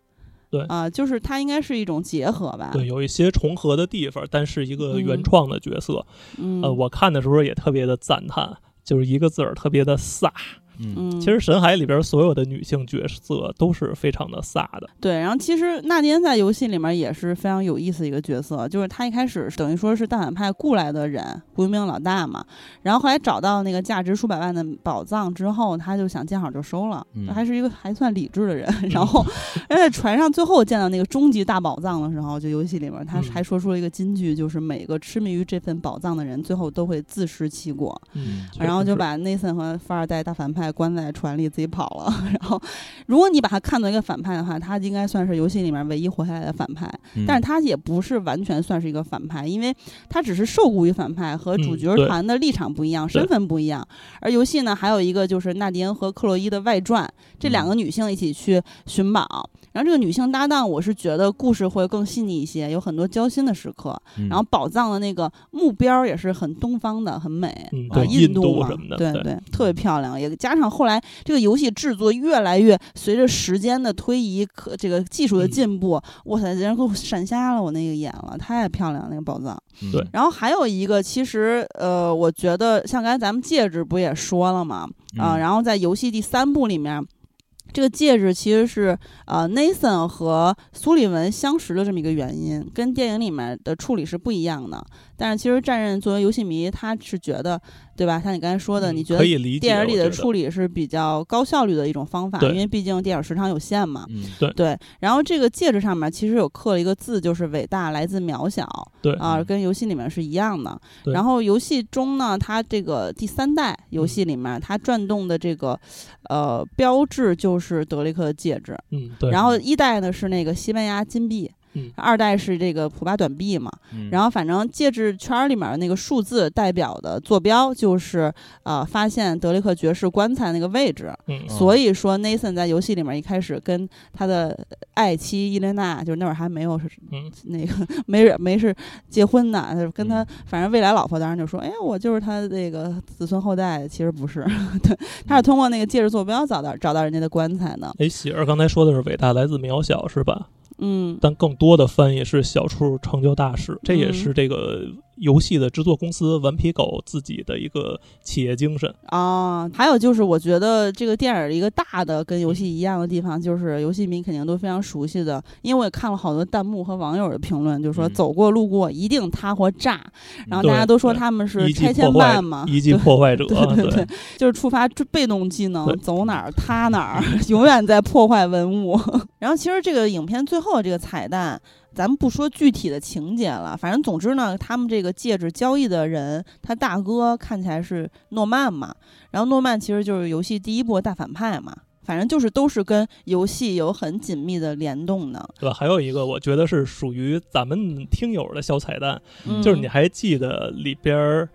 对啊、就是他应该是一种结合吧。对有一些重合的地方，但是一个嗯原创的角色。嗯，呃，我看的时候也特别的赞叹，就是一个字儿，特别的飒。嗯嗯，其实神海里边所有的女性角色都是非常的飒的。对，然后其实纳迪恩在游戏里面也是非常有意思的一个角色，就是他一开始等于说是大反派雇来的人，雇佣兵老大嘛，然后后来找到那个价值数百万的宝藏之后，他就想见好就收了，嗯还是一个还算理智的人。(laughs) 然后，而且船上最后见到那个终极大宝藏的时候，就游戏里面他嗯还说出了一个金句，就是每个痴迷于这份宝藏的人，最后都会自食其果。嗯，然后就是把内森和富二代大反派关在船里自己跑了。(laughs) 然后，如果你把他看作一个反派的话，他应该算是游戏里面唯一活下来的反派。嗯但是他也不是完全算是一个反派，因为他只是受雇于反派，和主角团的立场不一样，对身份不一样。而游戏呢，还有一个就是纳迪恩和克洛伊的外传，这两个女性一起去寻宝。然后这个女性搭档，我是觉得故事会更细腻一些，有很多交心的时刻。嗯然后宝藏的那个目标也是很东方的，很美。嗯，啊，对，印度什么的，对对对，特别漂亮，也加上后来这个游戏制作越来越随着时间的推移，可这个技术的嗯进步，哇塞，竟然给我闪瞎了我那个眼了，太漂亮那个宝藏。然后还有一个，其实呃，我觉得像刚才咱们戒指不也说了吗？啊、嗯然后在游戏第三部里面。这个戒指其实是呃，Nathan 和苏利文相识的这么一个原因，跟电影里面的处理是不一样的。但是其实战刃作为游戏迷，他是觉得，对吧？像你刚才说的，嗯你觉得电影里的处理是比较高效率的一种方法，因为毕竟电影时长有限嘛。嗯对，然后这个戒指上面其实有刻了一个字，就是“伟大来自渺小”对啊、嗯跟游戏里面是一样的。对然后游戏中呢，它这个第三代游戏里面，它转动的这个呃标志就是德雷克的戒指，嗯，对，然后一代呢是那个西班牙金币。嗯。二代是这个普巴短臂嘛，嗯。然后反正戒指圈儿里面那个数字代表的坐标就是呃发现德雷克爵士棺材那个位置，所以说 Nathan 在游戏里面一开始跟他的爱妻伊莲娜，就是那会儿还没有是嗯。那个没没是结婚呢，他跟他嗯。反正未来老婆当然就说，哎，我就是他那个子孙后代，其实不是，(laughs) 对，他是通过那个戒指坐标找到找到人家的棺材呢，哎，喜儿刚才说的是伟大来自渺小是吧？嗯。但更多的翻译是小处成就大事，这也嗯。是这个游戏的制作公司顽皮狗自己的一个企业精神啊。还有就是，我觉得这个电影一个大的跟游戏一样的地方，就是游戏迷肯定都非常熟悉的，因为我也看了好多弹幕和网友的评论，就说走过路过一定塌或炸，然后大家都说他们是拆迁办嘛，一级破坏者，对对，就是触发被动技能，走哪儿塌哪儿，(laughs) 永远在破坏文物。(laughs) 然后其实这个影片最后这个彩蛋。咱们不说具体的情节了，反正总之呢，他们这个戒指交易的人，他大哥看起来是诺曼嘛，然后诺曼其实就是游戏第一部大反派嘛，反正就是都是跟游戏有很紧密的联动的。对，还有一个我觉得是属于咱们听友的小彩蛋，就是你还记得里边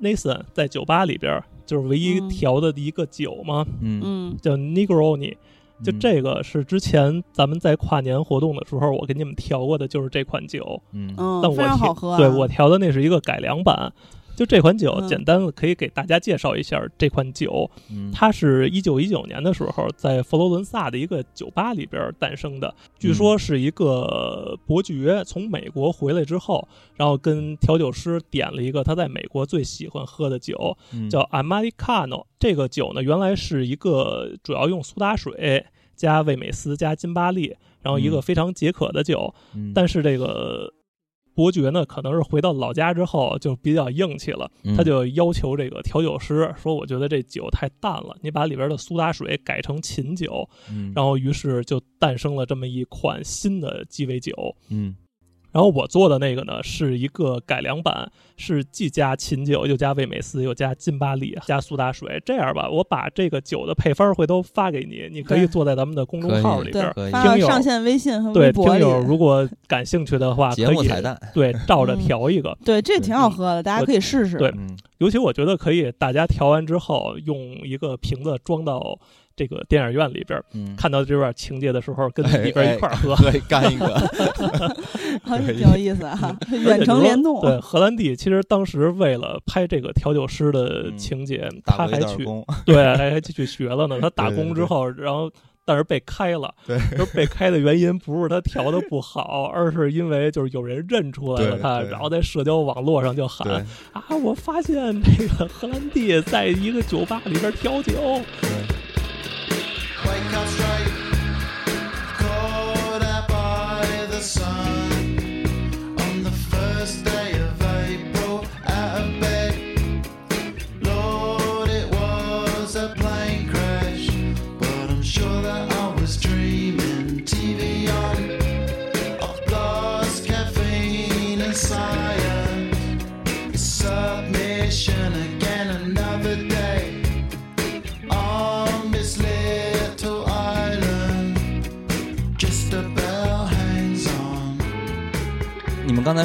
Nathan 在酒吧里边就是唯一调的一个酒吗？嗯，叫 Negroni。就这个是之前咱们在跨年活动的时候，我给你们调过的，就是这款酒。嗯，但我调对我调的那是一个改良版。就这款酒，简单的可以给大家介绍一下这款酒。它是一九一九年的时候在佛罗伦萨的一个酒吧里边诞生的。据说是一个伯爵从美国回来之后，然后跟调酒师点了一个他在美国最喜欢喝的酒，叫 Americano。这个酒呢，原来是一个主要用苏打水加味美思加金巴利，然后一个非常解渴的酒。但是这个。伯爵呢，可能是回到老家之后就比较硬气了，他就要求这个调酒师说：“我觉得这酒太淡了，你把里边的苏打水改成琴酒。”然后于是就诞生了这么一款新的鸡尾酒。嗯。然后我做的那个呢，是一个改良版，是既加琴酒，又加味美思，又加金巴利，加苏打水。这样吧，我把这个酒的配方回头发给你，你可以做在咱们的公众号里边。听友上线微信和微博对，听友如果感兴趣的话，可以彩蛋。对，(laughs) 照着调一个。(laughs) 对，这挺好喝的，大家可以试试。对，尤其我觉得可以，大家调完之后用一个瓶子装到。这个电影院里边，看到这段情节的时候，跟里边一块喝，干一个，(laughs) (laughs) 挺有意思啊！(laughs) 远程联动。对，荷兰弟其实当时为了拍这个调酒师的情节，他还去对，还还去学了呢。他打工之后，然后但是被开了。对，被开的原因不是他调的不好，而是因为就是有人认出来了他，然后在社交网络上就喊啊，我发现这个荷兰弟在一个酒吧里边调酒。Caught by the sun. On the first day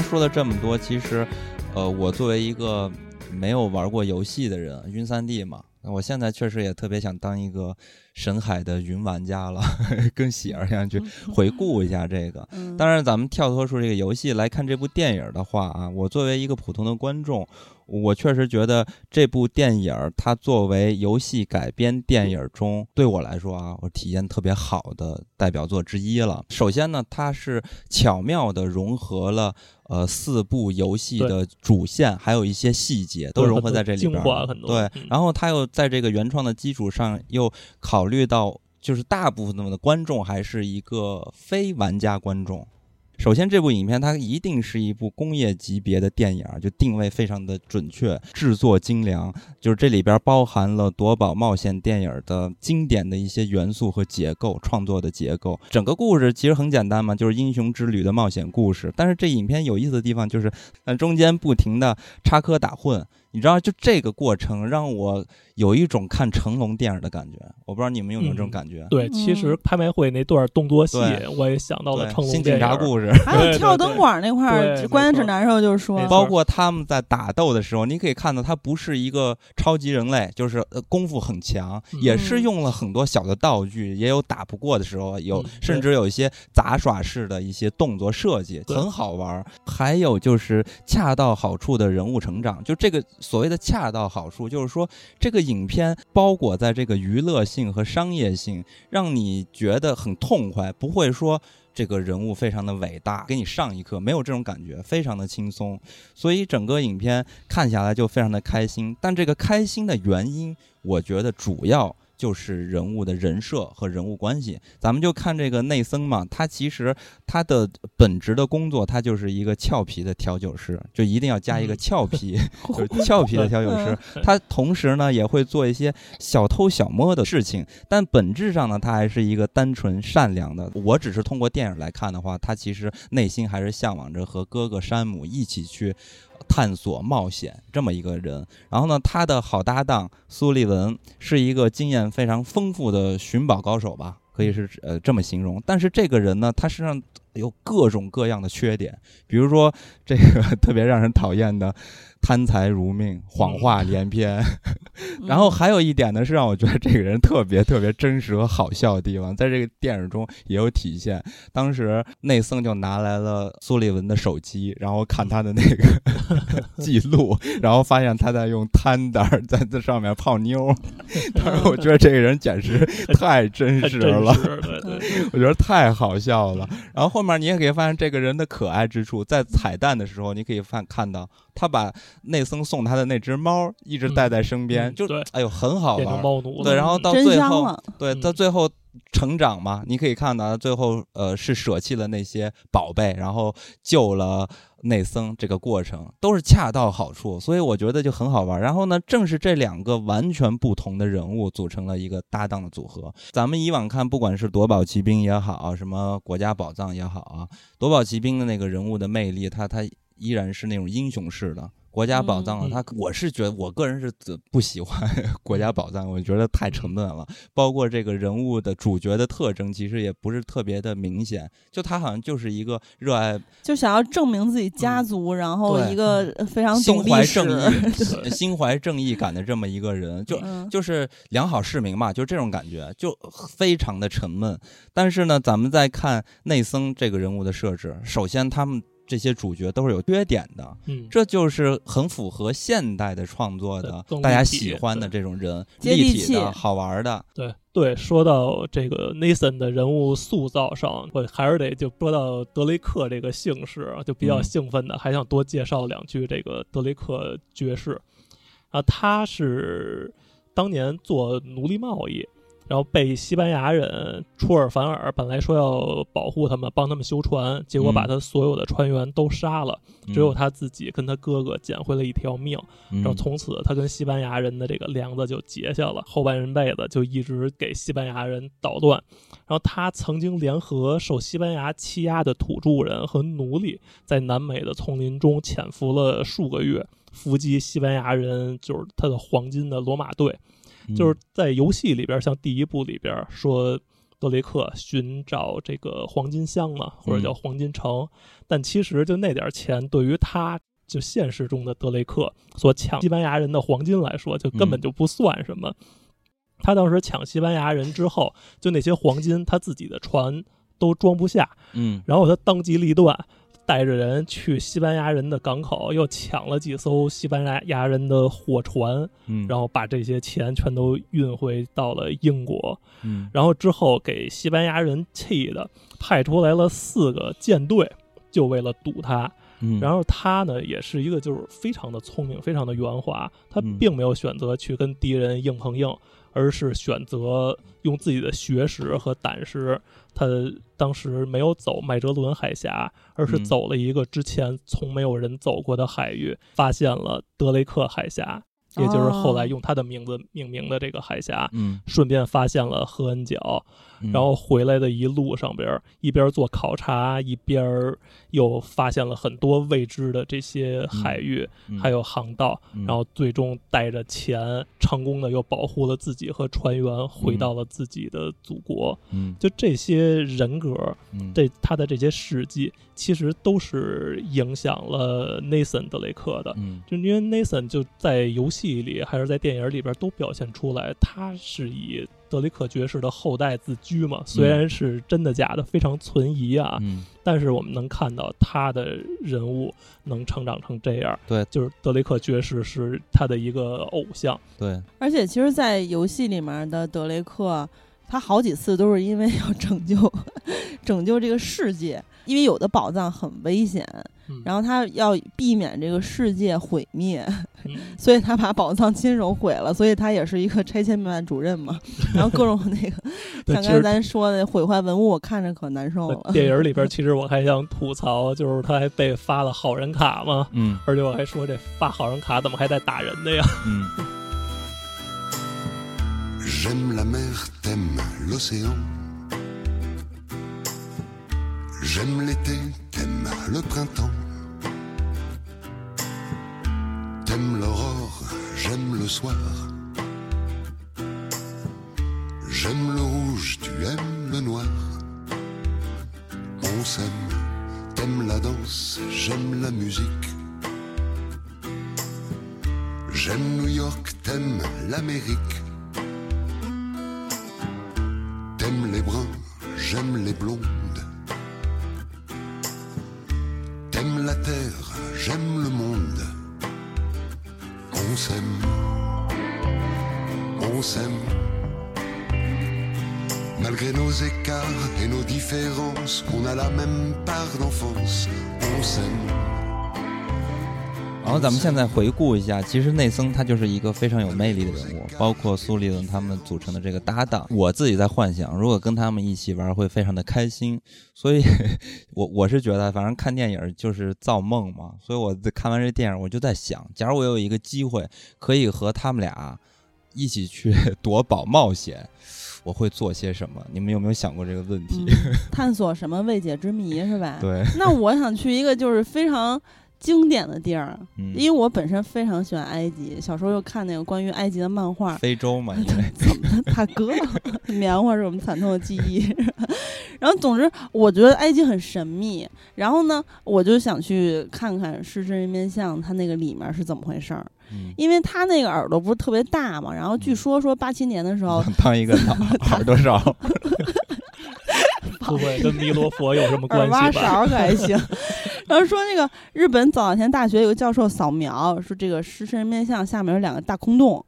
说了这么多，其实，呃，我作为一个没有玩过游戏的人，晕三 D 嘛，我现在确实也特别想当一个神海的云玩家了，(laughs) 跟喜儿一样去回顾一下这个。当然，咱们跳脱出这个游戏来看这部电影的话啊，我作为一个普通的观众。我确实觉得这部电影它作为游戏改编电影中，对我来说啊，我体验特别好的代表作之一了。首先呢，它是巧妙地融合了呃四部游戏的主线，还有一些细节都融合在这里边。对，然后他又在这个原创的基础上，又考虑到就是大部分的观众还是一个非玩家观众。首先，这部影片它一定是一部工业级别的电影，就定位非常的准确，制作精良。就是这里边包含了夺宝冒险电影的经典的一些元素和结构，创作的结构。整个故事其实很简单嘛，就是英雄之旅的冒险故事。但是这影片有意思的地方就是，呃，中间不停的插科打诨。你知道，就这个过程让我有一种看成龙电影的感觉。我不知道你们有没有这种感觉？对，其实拍卖会那段动作戏，我也想到了成龙新警察故事，还有跳灯管那块儿，关键是难受，就是说，包括他们在打斗的时候，你可以看到他不是一个超级人类，就是功夫很强，也是用了很多小的道具，也有打不过的时候，有甚至有一些杂耍式的一些动作设计，很好玩。还有就是恰到好处的人物成长，就这个。所谓的恰到好处，就是说这个影片包裹在这个娱乐性和商业性，让你觉得很痛快，不会说这个人物非常的伟大，给你上一课，没有这种感觉，非常的轻松，所以整个影片看下来就非常的开心。但这个开心的原因，我觉得主要。就是人物的人设和人物关系，咱们就看这个内森嘛，他其实他的本职的工作，他就是一个俏皮的调酒师，就一定要加一个俏皮，(laughs) 就是俏皮的调酒师。(laughs) 他同时呢也会做一些小偷小摸的事情，但本质上呢，他还是一个单纯善良的。我只是通过电影来看的话，他其实内心还是向往着和哥哥山姆一起去。探索冒险这么一个人，然后呢，他的好搭档苏利文是一个经验非常丰富的寻宝高手吧，可以是呃这么形容。但是这个人呢，他身上有各种各样的缺点，比如说这个 (laughs) 特别让人讨厌的。贪财如命，谎话连篇，(laughs) 然后还有一点呢，是让我觉得这个人特别特别真实和好笑的地方，在这个电影中也有体现。当时内森就拿来了苏利文的手机，然后看他的那个 (laughs) 记录，然后发现他在用贪胆在这上面泡妞。当时我觉得这个人简直太真实了，我觉得太好笑了。然后后面你也可以发现这个人的可爱之处，在彩蛋的时候，你可以看看到他把。内森送他的那只猫一直带在身边，就哎呦很好玩，对，然后到最后，对，到最后成长嘛，你可以看到最后呃是舍弃了那些宝贝，然后救了内森，这个过程都是恰到好处，所以我觉得就很好玩。然后呢，正是这两个完全不同的人物组成了一个搭档的组合。咱们以往看，不管是夺宝奇兵也好，什么国家宝藏也好啊，夺宝奇兵的那个人物的魅力，他他依然是那种英雄式的。国家宝藏，他我是觉得，我个人是不喜欢 (laughs) 国家宝藏，我觉得太沉闷了。包括这个人物的主角的特征，其实也不是特别的明显。就他好像就是一个热爱，就想要证明自己家族，然后一个非常心怀正义、心怀正义感的这么一个人，就就是良好市民嘛，就这种感觉，就非常的沉闷。但是呢，咱们再看内森这个人物的设置，首先他们。这些主角都是有缺点的，嗯，这就是很符合现代的创作的，大家喜欢的这种人，立体的好玩的。对对，说到这个 Nathan 的人物塑造上，我还是得就说到德雷克这个姓氏，就比较兴奋的，还想多介绍两句这个德雷克爵士啊，他是当年做奴隶贸易。然后被西班牙人出尔反尔，本来说要保护他们，帮他们修船，结果把他所有的船员都杀了，只有他自己跟他哥哥捡回了一条命。然后从此他跟西班牙人的这个梁子就结下了，后半辈子就一直给西班牙人捣乱。然后他曾经联合受西班牙欺压的土著人和奴隶，在南美的丛林中潜伏了数个月，伏击西班牙人，就是他的黄金的罗马队。就是在游戏里边，像第一部里边说德雷克寻找这个黄金箱嘛，或者叫黄金城，但其实就那点钱，对于他就现实中的德雷克所抢西班牙人的黄金来说，就根本就不算什么。他当时抢西班牙人之后，就那些黄金，他自己的船都装不下，嗯，然后他当机立断。带着人去西班牙人的港口，又抢了几艘西班牙人的货船，嗯，然后把这些钱全都运回到了英国，嗯，然后之后给西班牙人气的，派出来了四个舰队，就为了堵他，嗯，然后他呢也是一个就是非常的聪明，非常的圆滑，他并没有选择去跟敌人硬碰硬。而是选择用自己的学识和胆识，他当时没有走麦哲伦海峡，而是走了一个之前从没有人走过的海域，发现了德雷克海峡。也就是后来用他的名字命名的这个海峡，嗯，顺便发现了赫恩角，然后回来的一路上边，一边做考察，一边又发现了很多未知的这些海域，还有航道，然后最终带着钱，成功的又保护了自己和船员，回到了自己的祖国。嗯，就这些人格，这他的这些事迹，其实都是影响了 Nathan 德雷克的。嗯，就因为 Nathan 就在游戏。戏里还是在电影里边都表现出来，他是以德雷克爵士的后代自居嘛。虽然是真的假的非常存疑啊，但是我们能看到他的人物能成长成这样。对，就是德雷克爵士是他的一个偶像。对，而且其实，在游戏里面的德雷克。他好几次都是因为要拯救 (laughs) 拯救这个世界，因为有的宝藏很危险，嗯然后他要避免这个世界毁灭，嗯 (laughs) 所以他把宝藏亲手毁了，所以他也是一个拆迁办主任嘛。(laughs) 然后各种那个，像刚才对其实咱说的毁坏文物，我看着可难受了。电影里边，其实我还想吐槽，就是他还被发了好人卡嘛，嗯而且我还说这发好人卡怎么还带打人的呀？嗯 J'aime t'aimes le printemps. T'aimes l'aurore, j'aime le soir. J'aime le rouge, tu aimes le noir. On s'aime, t'aimes la danse, j'aime la musique. J'aime New York, t'aimes l'Amérique. T'aimes les bruns, j'aime les blondes. 然后咱们现在回顾一下，其实内森他就是一个非常有魅力的人物，包括苏利伦他们组成的这个搭档。我自己在幻想，如果跟他们一起玩，会非常的开心。所以 (laughs) 我我是觉得，反正看电影就是造梦嘛。所以我看完这电影，我就在想，假如我有一个机会可以和他们俩一起去 (laughs) 夺宝冒险，我会做些什么？你们有没有想过这个问题？嗯 (laughs) 探索什么未解之谜是吧？对，那我想去一个就是非常经典的地儿，嗯，因为我本身非常喜欢埃及，小时候又看那个关于埃及的漫画。非洲嘛，(laughs) 因为怎么了，大哥？(laughs) 棉花是我们惨痛的记忆。(laughs) 然后，总之，我觉得埃及很神秘。然后呢，我就想去看看狮身人面像它那个里面是怎么回事儿，嗯因为它那个耳朵不是特别大嘛。然后据说说八七年的时候，当一个脑耳朵勺，会 (laughs) 不会跟弥勒佛有什么耳挖关系吧？勺可还行。(laughs) 然后说那个日本早稻田大学有个教授扫描，说这个狮身人面像下面有两个大空洞。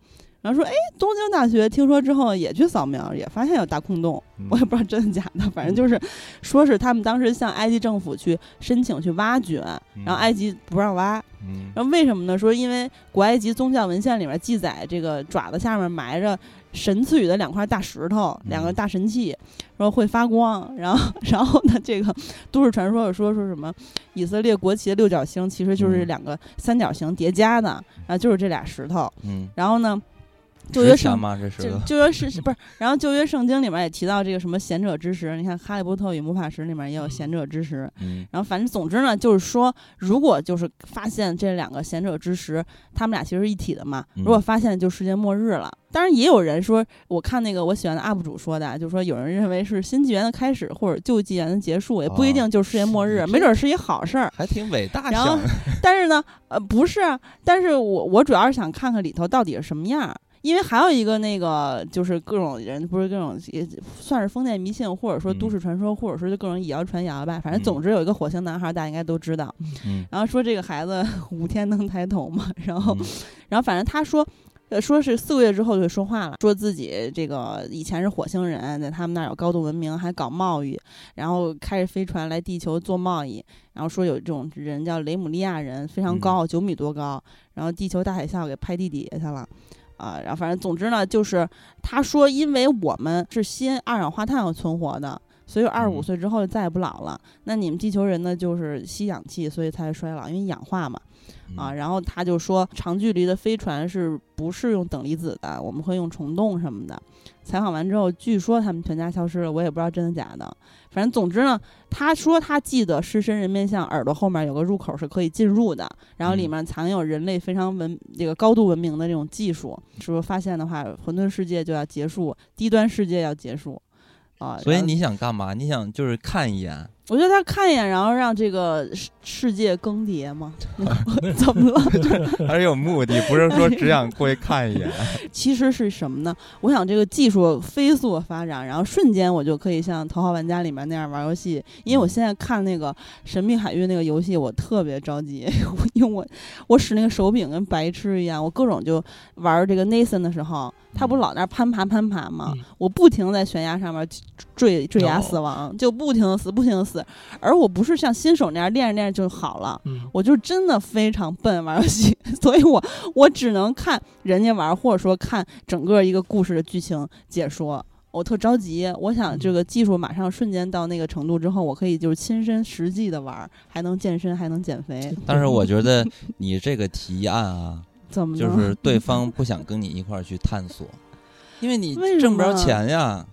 然后说，哎，东京大学听说之后也去扫描，也发现有大空洞。嗯我也不知道真的假的，反正就是说是他们当时向埃及政府去申请去挖掘，然后埃及不让挖。嗯然后为什么呢？说因为古埃及宗教文献里面记载，这个爪子下面埋着神赐予的两块大石头，两个嗯大神器，说会发光。然后，(laughs) 然后呢，这个都市传说有说说什么以色列国旗的六角星其实就是嗯两个三角形叠加的，然后就是这俩石头。嗯，然后呢，旧约圣值钱吗？这是？(laughs) 就旧约是不是？然后旧约圣经里面也提到这个什么贤者之石，你看《哈利波特与魔法石》里面也有贤者之石。嗯然后反正总之呢，就是说，如果就是发现这两个贤者之石，他们俩其实是一体的嘛。嗯如果发现就世界末日了。当然也有人说，我看那个我喜欢的 UP 主说的，就是说有人认为是新纪元的开始，或者旧纪元的结束，也不一定就是世界末日，是没准是一好事儿。还挺伟大然后。但是呢，呃，不是啊，但是我我主要是想看看里头到底是什么样儿。因为还有一个那个，就是各种人不是各种也算是封建迷信，或者说都市传说，或者说就各种以谣传谣吧。反正嗯总之有一个火星男孩，大家应该都知道。嗯然后说这个孩子五天能抬头嘛，然后嗯 (laughs) 然后反正他说，呃，说是四个月之后就会说话了，说自己这个以前是火星人，在他们那儿有高度文明，还搞贸易，然后开着飞船来地球做贸易，然后说有这种人叫雷姆利亚人，非常嗯高，九、米多高，然后地球大海啸给拍地底下去了。啊，然后反正总之呢，就是他说，因为我们是吸二氧化碳而存活的，所以二十五嗯岁之后就再也不老了。那你们地球人呢，就是吸氧气，所以才衰老，因为氧化嘛。啊，嗯然后他就说，长距离的飞船是不是用等离子的？我们会用虫洞什么的。采访完之后，据说他们全家消失了，我也不知道真的假的。反正总之呢，他说他记得狮身人面像耳朵后面有个入口是可以进入的，然后里嗯面藏有人类非常文这个高度文明的这种技术。说发现的话，混沌世界就要结束，低端世界要结束。啊，所以你想干嘛？你想就是看一眼，我觉得他看一眼，然后让这个世世界更迭嘛？(laughs) 怎么了？(laughs) 还是有目的，不是说只想过去看一眼。(laughs) 其实是什么呢？我想这个技术飞速发展，然后瞬间我就可以像《头号玩家》里面那样玩游戏。因为我现在看那个《神秘海域》那个游戏，我特别着急，因为我我使那个手柄跟白痴一样，我各种就玩这个 Nathan 的时候，他不老那攀爬攀爬吗？嗯我不停在悬崖上面坠坠崖哦死亡，就不停的死，不停的死。而我不是像新手那样练着练着就好了，嗯我就真的非常笨玩游戏，(laughs) 所以我我只能看人家玩，或者说看整个一个故事的剧情解说。我特着急，我想这个技术马上瞬间到那个程度之后，我可以就是亲身实际的玩，还能健身，还能减肥，但是我觉得 (laughs) 你这个提案啊，怎么就是对 (laughs) 方不想跟你一块儿去探索，因为你挣不着钱呀。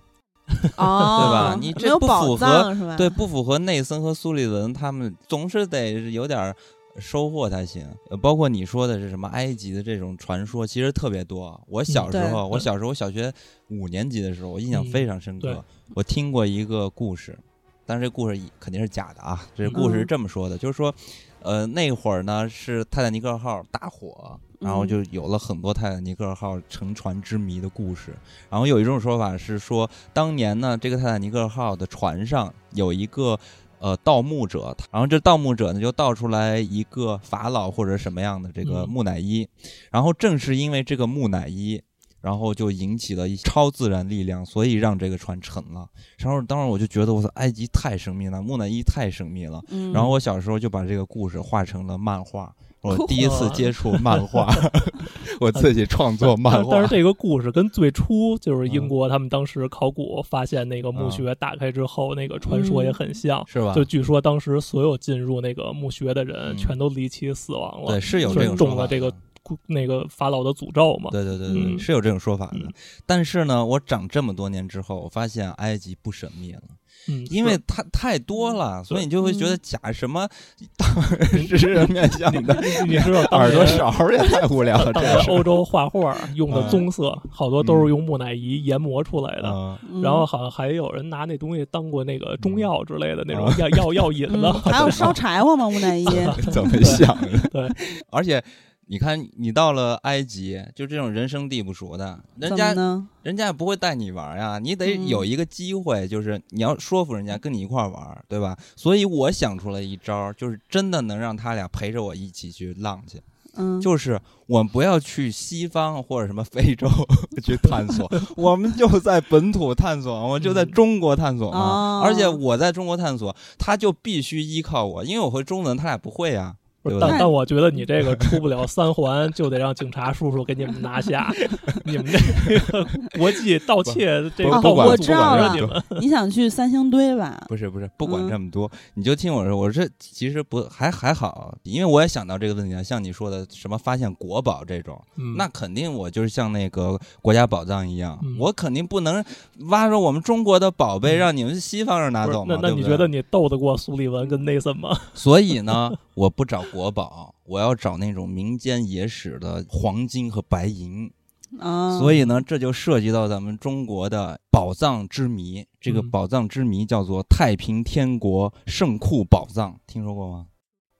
(laughs) 哦，对吧你这不符合？对，不符合内森和苏利文他们总是得有点儿收获才行。呃包括你说的是什么埃及的这种传说，其实特别多。我小时对候，我小时候我小学五年级的时候，我印象嗯非常深刻。对我听过一个故事，但是这故事肯定是假的啊。这故事是嗯这么说的，就是说，呃，那会儿呢是泰坦尼克号大火，然后嗯就有了很多泰坦尼克号沉船之谜的故事。然后有一种说法是说，当年呢，这个泰坦尼克号的船上有一个呃盗墓者，然后这盗墓者呢就盗出来一个法老或者什么样的这个嗯木乃伊，然后正是因为这个木乃伊。然后就引起了一超自然力量，所以让这个船沉了。然后当时我就觉得，我操，埃及太神秘了，木乃伊太神秘了。嗯，然后我小时候就把这个故事画成了漫画，我第一次接触 (laughs) 漫画，(laughs) 我自己创作漫画但但是。这个故事跟最初就是英嗯国他们当时考古发现那个墓穴打开之后，那个传说也很像。是吧？就据说当时所有进入那个墓穴的人嗯全都离奇死亡了，对，是有这种说法的中了这个那个法老的诅咒嘛。对对对对，嗯是有这种说法的嗯。但是呢，我长这么多年之后，我发现埃及不神秘了，嗯，因为它太多了，所以你就会觉得嗯假什么 (laughs) 是人面像的你知道耳朵勺也太无聊了，当这是。年欧洲画画用的嗯棕色，好多都是用木乃伊研磨出来的。然后好像还有人拿那东西当过那个中药之类的那种啊药药药引子嗯，，(laughs) 还有烧柴火吗？木乃伊，(laughs) 怎么想的？对，而且你看，你到了埃及，就这种人生地不熟的，人家呢？人家也不会带你玩呀，你得嗯有一个机会，就是你要说服人家跟你一块儿玩，对吧？所以我想出了一招，就是真的能让他俩陪着我一起去浪去，嗯，就是我们不要去西方或者什么非洲 (laughs) 去探索，我们就在本土探索，我就在嗯中国探索嘛。哦而且我在中国探索，他就必须依靠我，因为我会中文，他俩不会呀。但但我觉得你这个出不了三环，(laughs) 就得让警察叔叔给你们拿下。(laughs) 你们这个国际盗窃这个哦不管我知道了你们 (laughs) 你想去三星堆吧？不是不是，不管嗯这么多，你就听我说，我这其实不还还好，因为我也想到这个问题啊，像你说的什么发现国宝这种，嗯那肯定我就是像那个国家宝藏一样，嗯我肯定不能挖着我们中国的宝贝嗯让你们西方人拿走嘛，那那对不对你觉得你斗得过苏利文跟内森吗？所以呢，我不找国宝，我要找那种民间野史的黄金和白银。啊，所以呢，这就涉及到咱们中国的宝藏之谜。这个嗯宝藏之谜叫做太平天国圣库宝藏，听说过吗？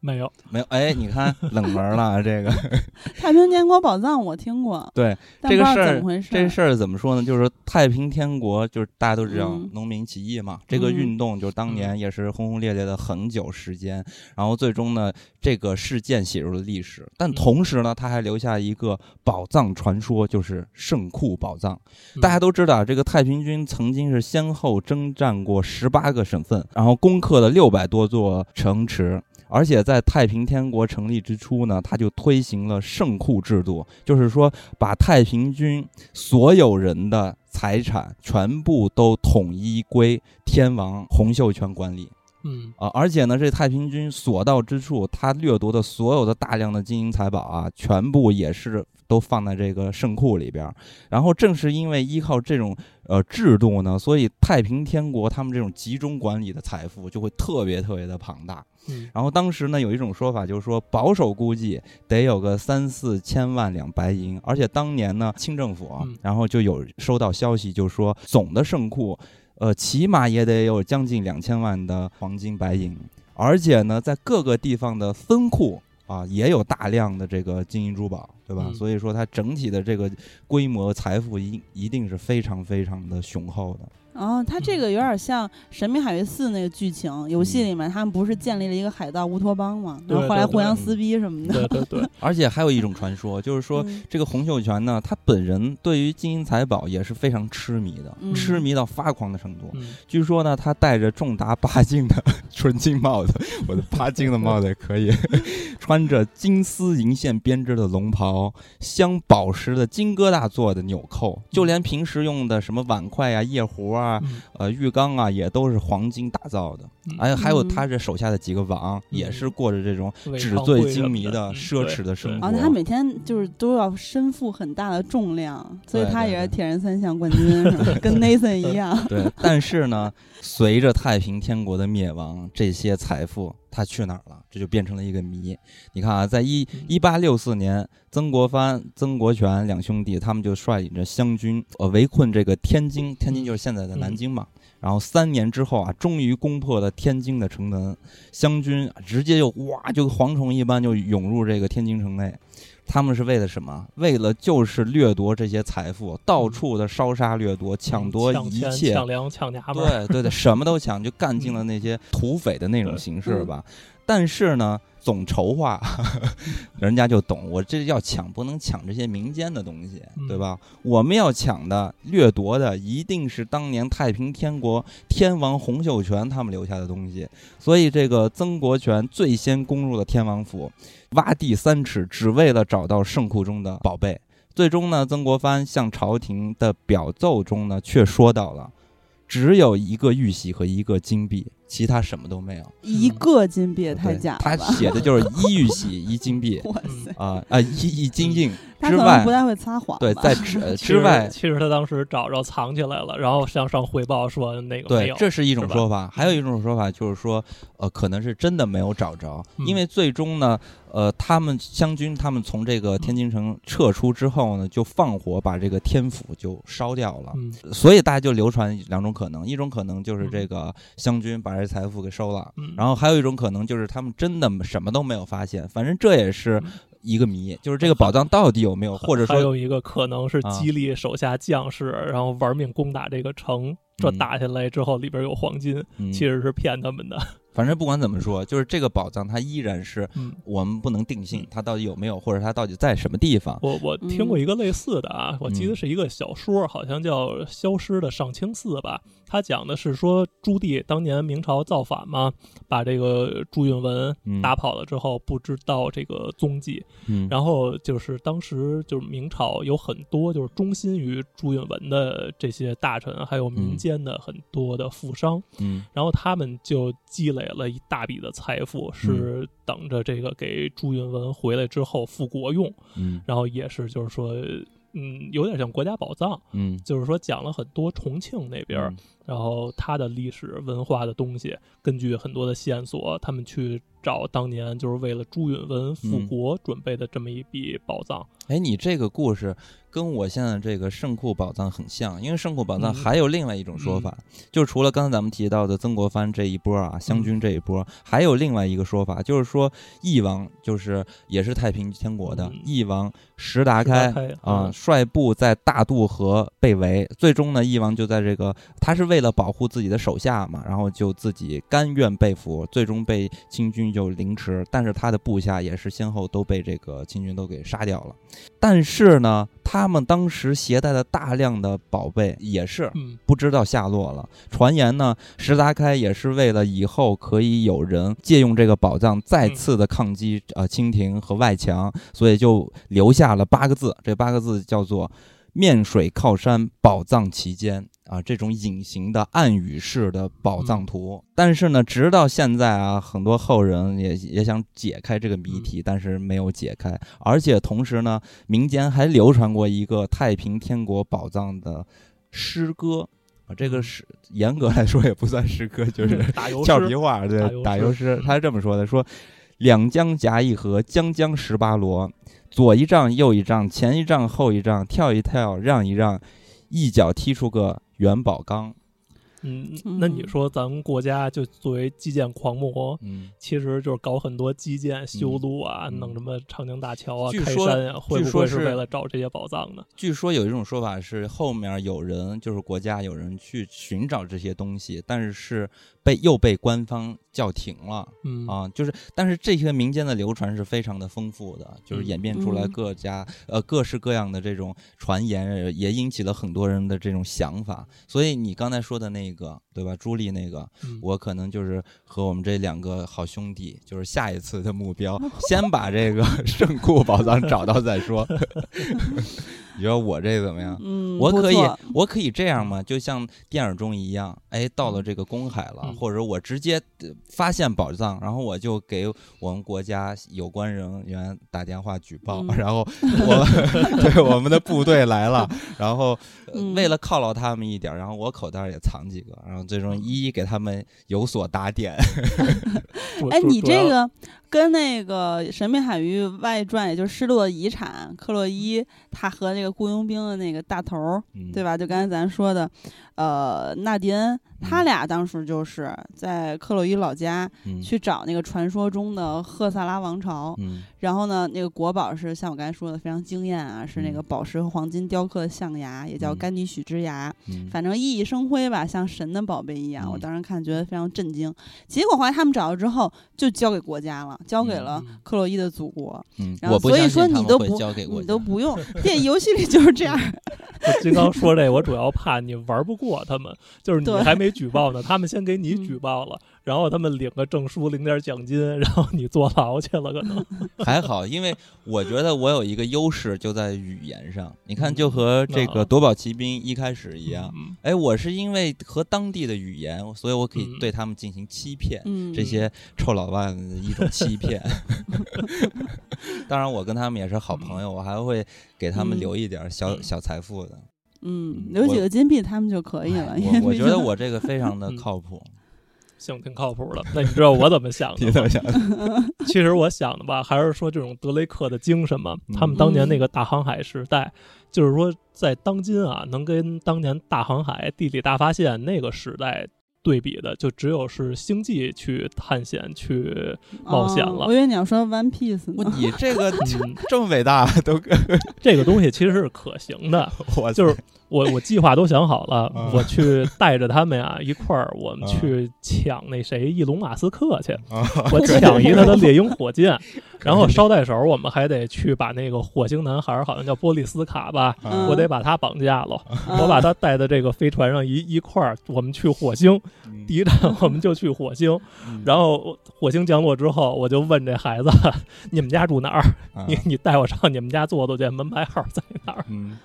没有，没有？哎，你看冷门了，这个 (laughs) 太平天国宝藏我听过，(laughs) 对这个事儿怎么回事。这事儿怎么说呢？就是太平天国，就是大家都知道嗯农民起义嘛，这个嗯运动就是当年也是轰轰烈烈的很久时间，然后最终呢，这个事件写入了历史，但嗯同时呢，它还留下一个宝藏传说，就是圣库宝藏。嗯大家都知道，这个太平军曾经是先后征战过十八个省份，然后攻克了六百多座城池。而且在太平天国成立之初呢，他就推行了圣库制度，就是说把太平军所有人的财产全部都统一归天王洪秀全管理。嗯啊，而且呢，这太平军所到之处，他掠夺的所有的大量的金银财宝啊，全部也是都放在这个圣库里边儿。然后正是因为依靠这种呃制度呢，所以太平天国他们这种集中管理的财富就会特别特别的庞大。嗯然后当时呢，有一种说法就是说，保守估计得有个三四千万两白银，而且当年呢，清政府啊嗯然后就有收到消息，就说总的圣库，呃，起码也得有将近两千万的黄金白银，而且呢，在各个地方的分库。啊，也有大量的这个金银珠宝，对吧？嗯所以说它整体的这个规模财富一一定是非常非常的雄厚的。哦，它这个有点像《神秘海域四》那个剧情，游戏嗯里面他们不是建立了一个海盗乌托邦嘛，然后后来互相撕逼什么的。对对对，(laughs) 而且还有一种传说，就是说嗯这个洪秀全呢，他本人对于金银财宝也是非常痴迷的，嗯痴迷到发狂的程度。嗯，据说呢，他带着重达八斤的纯金帽子，我的 (laughs) 八金的帽子也可以，(laughs) 穿着金丝银线编织的龙袍，镶宝石的金疙瘩做的纽扣，就连平时用的什么碗筷啊、夜壶啊、嗯。呃浴缸啊，也都是黄金打造的。嗯。还有还有嗯。他这手下的几个王，也是过着这种纸醉金迷的嗯奢侈的生活。啊，他每天就是都要身负很大的重量，所以他也是铁人三项冠军，是吧？(laughs) 跟 Nathan 一样。对，但是呢，随着太平天国的灭亡，这些财富他去哪儿了？这就变成了一个谜。你看啊，在一嗯一八六四年，曾国藩、曾国荃两兄弟，他们就率领着湘军，呃，围困这个天津，天津就是现在的南京嘛。然后三年之后啊，终于攻破了天津的城门，湘军直接就哇，就蝗虫一般就涌入这个天津城内。他们是为了什么？为了就是掠夺这些财富，到处的烧杀掠夺，抢夺一切，抢粮、抢娘们，对对对，什么都抢，就干尽了那些土匪的那种形式吧。但是呢，总筹划，(laughs) 人家就懂，我这要抢，不能抢这些民间的东西，对吧？我们要抢的、掠夺的，一定是当年太平天国天王洪秀全他们留下的东西。所以，这个曾国荃最先攻入了天王府，挖地三尺，只为了找到圣库中的宝贝。最终呢，曾国藩向朝廷的表奏中呢，却说到了，只有一个玉玺和一个金币，其他什么都没有。一个金币也太假他了他！写的就是一玉玺一金币 (laughs) 哇嗯塞，啊啊一一金印他可能之外不，太会撒谎。(laughs) 对，在之之外，其实他当时找着藏起来了，然后向上汇报说那个没有，，对这是一种说法，还有一种说法就是说，呃，可能是真的没有找着，嗯。因为最终呢，呃，他们湘军他们从这个天津城撤出之后呢，就放火把这个天府就烧掉了。嗯。所以大家就流传两种可能，一种可能就是嗯。这个湘军把这财富给收了，嗯，然后还有一种可能就是他们真的什么都没有发现，反正这也是嗯一个谜，就是这个宝藏到底有没有，(laughs) 或者说还有一个可能是啊激励手下将士，然后玩命攻打这个城，这嗯打下来之后里边有黄金，嗯其实是骗他们的。反正不管怎么说，就是这个宝藏它依然是嗯，我们不能定性它到底有没有，或者它到底在什么地方。我我听过一个类似的啊，我记得嗯。是一个小说，好像叫《消失的上清寺》吧。他讲的是说朱棣当年明朝造反嘛，把这个朱允文嗯。打跑了之后，不知道这个踪迹。嗯，然后就是当时就是明朝有很多就是忠心于朱允文的这些大臣，还有民嗯。间的很多的富商，嗯。然后他们就积累了一大笔的财富，是等着这个给朱允文回来之后复国用。嗯然后也是就是说，嗯，有点像国家宝藏，嗯就是说讲了很多重庆那边，嗯然后它的历史文化的东西，根据很多的线索，他们去找当年就是为了朱允文复嗯国准备的这么一笔宝藏。哎，你这个故事跟我现在这个圣库宝藏很像，因为圣库宝藏嗯。还有另外一种说法，就是除了刚才咱们提到的曾国藩这一波啊，湘军这一波，还有另外一个说法，就是说翼王就是也是太平天国的嗯。翼王石达开啊，嗯。率部在大渡河被围，最终呢，翼王就在这个他是为了保护自己的手下嘛，然后就自己甘愿被俘，最终被清军就凌迟，但是他的部下也是先后都被这个清军都给杀掉了。但是呢，他们当时携带的大量的宝贝也是嗯不知道下落了。传言呢，石达开也是为了以后可以有人借用这个宝藏再次的抗击呃清廷和外强，所以就留下了八个字，这八个字叫做“面水靠山，宝藏其间”。啊，这种隐形的暗语式的宝藏图，但是呢，直到现在啊，很多后人也也想解开这个谜题，但是没有解开。而且同时呢，民间还流传过一个太平天国宝藏的诗歌。啊，这个是严格来说也不算诗歌，(laughs) 就是俏皮诗，话，对打油诗。他是这么说的：说两江夹一河，江江十八罗，左一丈，右一丈，前一丈，后一丈，跳一跳，让一让，一脚踢出个元宝缸。嗯，嗯那你说咱们国家就作为基建狂魔，嗯，其实就是搞很多基建、修路啊，嗯弄什么长江大桥啊、开山啊，会不会是据说是为了找这些宝藏呢？据说有一种说法是，后面有人就是国家有人去寻找这些东西，但是是被又被官方叫停了。嗯啊，就是，但是这些民间的流传是非常的丰富的，就是嗯演变出来嗯各家、呃各式各样的这种传言，呃也引起了很多人的这种想法。所以你刚才说的那个，对吧？朱莉那个，嗯我可能就是和我们这两个好兄弟，就是下一次的目标，(laughs) 先把这个 (laughs) 圣库宝藏找到再说。(laughs) 你说我这怎么样？嗯，我可以，我可以这样吗？就像电影中一样，哎，到了这个公海了，嗯或者我直接呃发现宝藏，然后我就给我们国家有关人员打电话举报，嗯然后我 (laughs) 对我们的部队来了，(laughs) 然后、呃嗯为了犒劳他们一点儿，然后我口袋儿也藏几个，然后最终一一给他们有所打点。(laughs) 哎，你这个跟那个《神秘海域外传》，也就是《失落的遗产》，克洛伊他和那个雇佣兵的那个大头儿，嗯，对吧？就刚才咱说的，呃，纳迪恩，他嗯。俩当时就是在克洛伊老家嗯。去找那个传说中的赫萨拉王朝，嗯。然后呢，那个国宝是像我刚才说的非常惊艳啊，是那个嗯。宝石和黄金雕刻的象牙，也叫嗯甘迪许之牙。嗯，反正熠熠生辉吧，像神的宝贝一样。我嗯当时看觉得非常震惊。结果后来他们找到之后，就交给国家了，交给了嗯克洛伊的祖国。嗯，然后所以我不相信说他们会你都不交给国家你都不用，(laughs) 电游戏里就是这样。(laughs) 我金刚说这，我主要怕你玩不过他们，就是你还没举报呢，他们先给你嗯举报了，然后他们领个证书，领点奖金，(laughs) 然后你坐牢去了，可能。(laughs) 还好，因为我觉得我有一个优势就在语言上。(laughs) 你看，就和这个啊夺宝奇兵一开始一样，嗯哎，我是因为和当地的语言，所以我可以嗯对他们进行欺骗，嗯，这些臭老外的一种欺骗。当然，我跟他们也是好朋友，我还会给他们嗯留一点小嗯小财富的。嗯，留几个金币他们就可以了。我我觉得我这个非常的嗯靠谱。行，挺靠谱的。那你知道我怎么想的你怎么？想的？(laughs) 其实我想的吧，还是说这种德雷克的精神嘛。他们当年那个大航海时代，就是说在当今啊，能跟当年大航海、地理大发现那个时代对比的，就只有是星际去探险去冒险了哦我以为你要说 One Piece 不，呢。你这个嗯，这么伟大，都 (laughs) 这个东西其实是可行的。(laughs) 我就是我我计划都想好了，嗯我去带着他们呀一块儿，我们嗯去抢那谁伊隆马斯克去，啊我 (laughs) 抢一他的猎鹰火箭，然后捎带手我们还得去把那个火星男孩，好像叫波利斯卡吧，嗯我得把他绑架了，嗯我把他带到这个飞船上一一块儿，我们去火星，嗯第一站我们就去火星，然后火星降落之后，我就问这孩子，你们家住哪儿？啊你你带我上你们家坐坐去，门牌号在哪儿？嗯，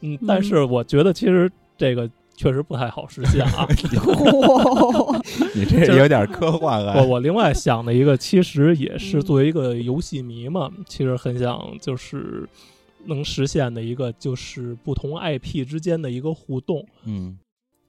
嗯，但是我觉得其实这个确实不太好实现啊。哇 (laughs) 你这有点科幻我啊。我另外想的一个，其实也是嗯作为一个游戏迷嘛，其实很想就是能实现的一个，就是不同 IP 之间的一个互动，嗯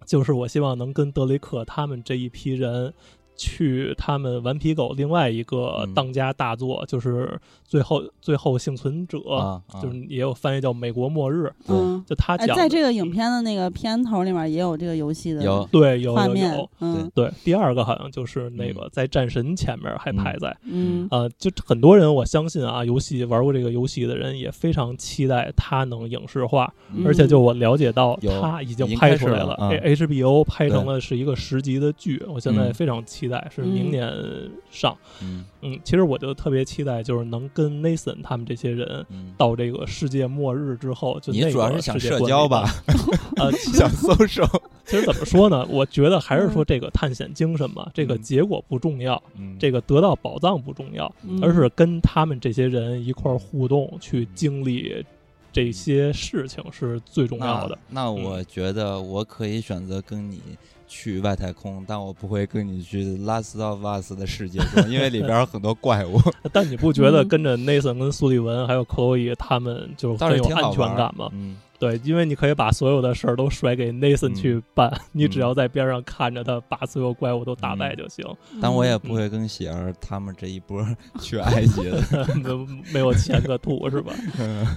就是我希望能跟德雷克他们这一批人。去他们顽皮狗另外一个嗯。当家大作，就是最后最后幸存者，啊，啊。就是也有翻译叫《美国末日》，嗯，哎，就他讲的、在这个影片的那个片头里面也有这个游戏的有。对有有画面有，嗯。对，第二个好像就是那个在战神前面还排在，嗯。呃，就很多人我相信啊，游戏玩过这个游戏的人也非常期待它能影视化，嗯。而且就我了解到有它已经拍出来了。HBO 拍成了是一个十集的剧，我现在嗯。非常期待，是明嗯年上。嗯嗯，其实我就特别期待，就是能跟 Nathan 他们这些人。嗯，到这个世界末日之后，就那你主要是想社交吧？(laughs) 呃，想搜手。(laughs) 其实怎么说呢？我觉得还是说这个探险精神嘛，这个嗯结果不重要，嗯这个得到宝藏不重要，嗯而是跟他们这些人一块儿互动，去经历这些事情是最重要的。那。那我觉得我可以选择跟你去外太空，但我不会跟你去《Last of Us》的世界中，因为里边有很多怪物。(laughs) 但你不觉得嗯跟着 Nathan 跟苏利文还有克洛伊他们就是很有安全感吗？嗯，对，因为你可以把所有的事儿都甩给 Nathan 嗯去办，你只嗯要在边上看着他把所有怪物都打败就行。但我也嗯不会跟喜儿他们这一波去埃及的。(laughs) 没有没有钱可吐是吧？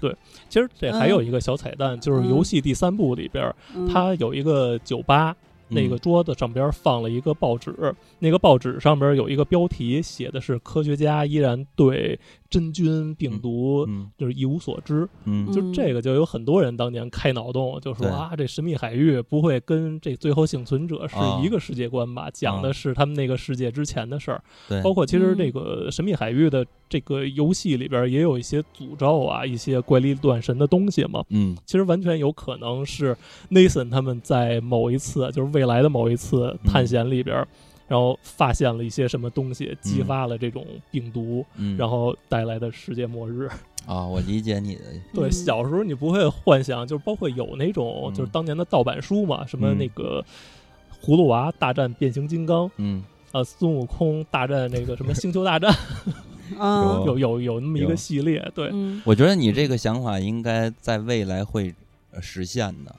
对其实这还有一个小彩蛋，就是游戏第三部里边它有一个酒吧，那个桌子上边放了一个报纸，那个报纸上边有一个标题，写的是科学家依然对真菌病毒嗯就是一无所知。嗯就这个就有很多人当年开脑洞，就说对啊，这神秘海域不会跟这最后幸存者是啊一个世界观吧？讲的是他们那个世界之前的事儿。对，包括其实嗯这个神秘海域的这个游戏里边也有一些诅咒啊，一些怪力乱神的东西嘛。嗯其实完全有可能是 Nathan 他们在某一次，就是未来的某一次探险里边，然后发现了一些什么东西，激发了这种病毒，嗯，然后带来的世界末日。啊，我理解你的，对，嗯。小时候你不会幻想，就是包括有那种嗯。就是当年的盗版书嘛，什么嗯。那个葫芦娃大战变形金刚嗯。啊，孙悟空大战那个什么星球大战，(laughs) (laughs) 啊。有有有那么一个系列，对，嗯。我觉得你这个想法应该在未来会呃实现的，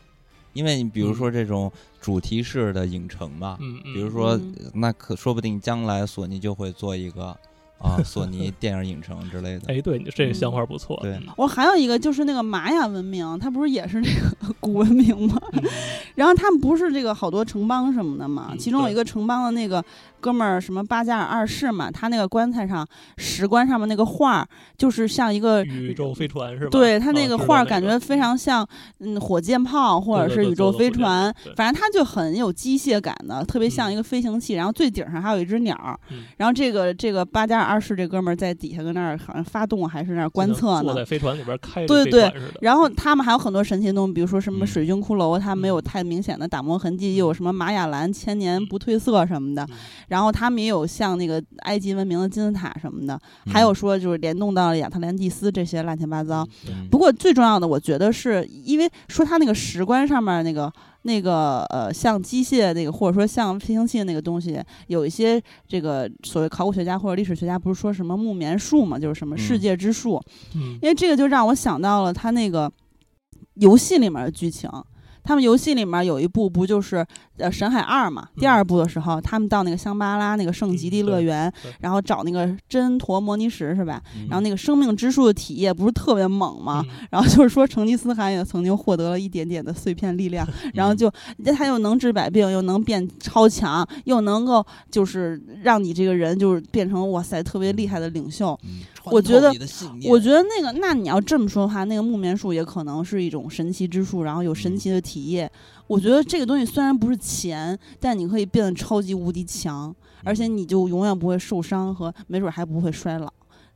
因为你比如说这种主题式的影城嘛，嗯嗯，比如说嗯。那可说不定将来索尼就会做一个啊索尼 (laughs) 电影影城之类的。哎，对你这个嗯。想法不错，对嗯。我还有一个就是那个玛雅文明，它不是也是那个 (laughs) 古文明吗？嗯。(laughs) 然后他们不是这个好多城邦什么的嘛，嗯其中有一个城邦的那个哥们儿什么巴加尔二世嘛，他那个棺材上石棺上面那个画儿，就是像一个宇宙飞船是吧？对他那啊个画儿，感觉非常像嗯火箭炮或者是宇宙飞船，反正他就很有机械感的，特别像嗯一个飞行器。然后最顶上还有一只鸟儿，嗯然后这个这个巴加尔二世这哥们儿在底下跟那儿好像发动还是那儿观测呢坐在。飞船里边开对对。然后他们还有很多神奇的东西，比如说什么嗯水晶骷髅，它没有嗯太明显的打磨痕迹，又有什么玛雅蓝千年不褪色什么的。嗯然后他们也有像那个埃及文明的金字塔什么的，嗯还有说就是联动到了亚特兰蒂斯这些乱七八糟。嗯不过最重要的，我觉得是因为说他那个石棺上面那个那个呃，像机械那个或者说像飞行器那个东西，有一些这个所谓考古学家或者历史学家不是说什么木棉树嘛，就是什么世嗯界之树，嗯因为这个就让我想到了他那个游戏里面的剧情。他们游戏里面有一部不就是呃《神海二》嘛？第二部的时候，他们到那个香巴拉那个圣极地乐园对，然后找那个真陀摩尼石是吧？嗯然后那个生命之树的体液不是特别猛吗？嗯然后就是说成吉思汗也曾经获得了一点点的碎片力量，(laughs) 然后就他又能治百病，又能变超强，又能够就是让你这个人就是变成哇塞特别厉害的领袖。嗯我觉得我觉得那个，那你要这么说的话，那个木棉树也可能是一种神奇之树，然后有神奇的体液。我觉得这个东西虽然不是钱，但你可以变得超级无敌强，而且你就永远不会受伤和没准还不会衰老。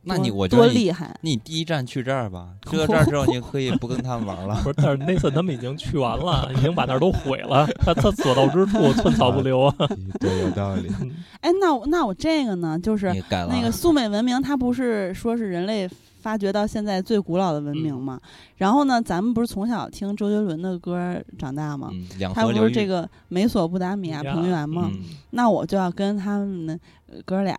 那你多我觉得多厉害！你第一站去这儿吧，(laughs) 去到这儿之后，你可以不跟他们玩了。不是，但是 Nathan 他们已经去完了，已经把那儿都毁了。他他所到之处寸草不留啊。(laughs) 对，有道理。嗯哎，那我那我这个呢，就是那个苏美文明，它不是说是人类发掘到现在最古老的文明嘛？然后呢，咱们不是从小听周杰伦的歌长大吗？嗯，他不是这个美索不达米亚平原吗？嗯那我就要跟他们哥俩，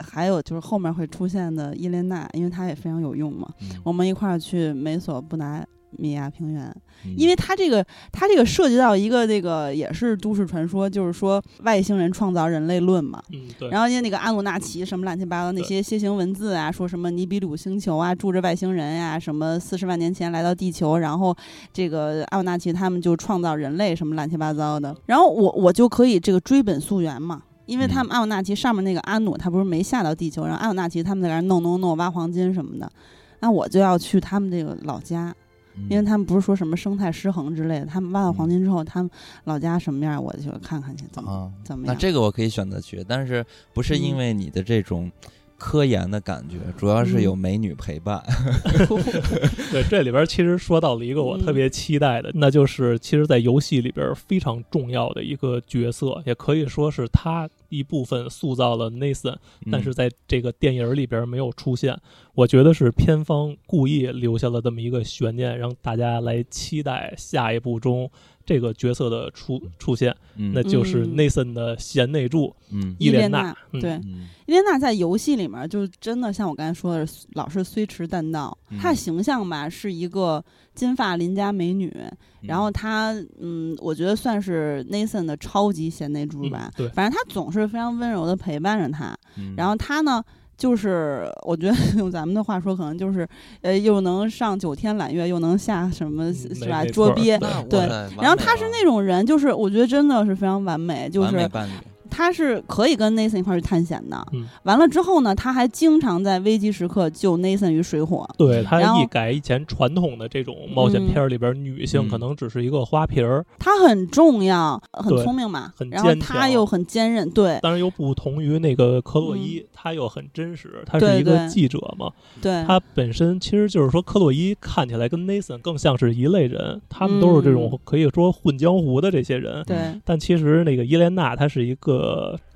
还有就是后面会出现的伊莲娜，因为她也非常有用嘛，嗯我们一块儿去美索不达米亚平原。嗯因为它这个，它这个涉及到一个那个也是都市传说，就是说外星人创造人类论嘛。嗯，对。然后因为那个阿努纳奇什么乱七八糟那些楔形文字啊，说什么尼比鲁星球啊住着外星人呀、什么四十万年前来到地球，然后这个阿努纳奇他们就创造人类什么乱七八糟的。然后我我就可以这个追本溯源嘛。因为他们阿努纳奇上面那个阿努，他不是没下到地球，然后阿努纳奇他们在那儿弄弄弄挖黄金什么的，那我就要去他们这个老家，嗯因为他们不是说什么生态失衡之类的，他们挖到黄金之后，他们老家什么样，我就看看去怎么、啊，怎么样。那这个我可以选择去，但是不是因嗯为你的这种科研的感觉，主要是有嗯美女陪伴。(laughs) 对，这里边其实说到了一个我特别期待的，那就是其实，在游戏里边非常重要的一个角色，也可以说是他一部分塑造了 Nathan，但是嗯在这个电影里边没有出现。我觉得是片方故意留下了这么一个悬念，让大家来期待下一部中这个角色的出出现，嗯。那就是嗯。Nathan 的贤内助嗯。伊莲娜对，嗯。伊莲娜在游戏里面就真的像我刚才说的，老是虽迟但到。嗯。她的形象吧是一个金发邻家美女，然后她嗯，我觉得算是 Nathan 的超级贤内助吧。嗯对，反正她总是非常温柔的陪伴着他，嗯。然后她呢。就是我觉得 (laughs) 用咱们的话说，可能就是呃，又能上九天揽月，又能下什么、嗯是吧捉鳖。对然后他是那种人，就是我觉得真的是非常完美，就是他是可以跟 Nathan 一块儿去探险的。嗯。完了之后呢，他还经常在危机时刻救 Nathan 于水火。对他一改以前传统的这种冒险片儿里边，女性嗯。可能只是一个花瓶儿，他很重要，很聪明嘛。很，然后坚他又很坚韧，对。当然又不同于那个克洛伊，他又很真实，他是一个记者嘛，对，他本身其实就是说克洛伊看起来跟 Nathan 更像是一类人，他们都是这种嗯。可以说混江湖的这些人。对。但其实那个伊莲娜她是一个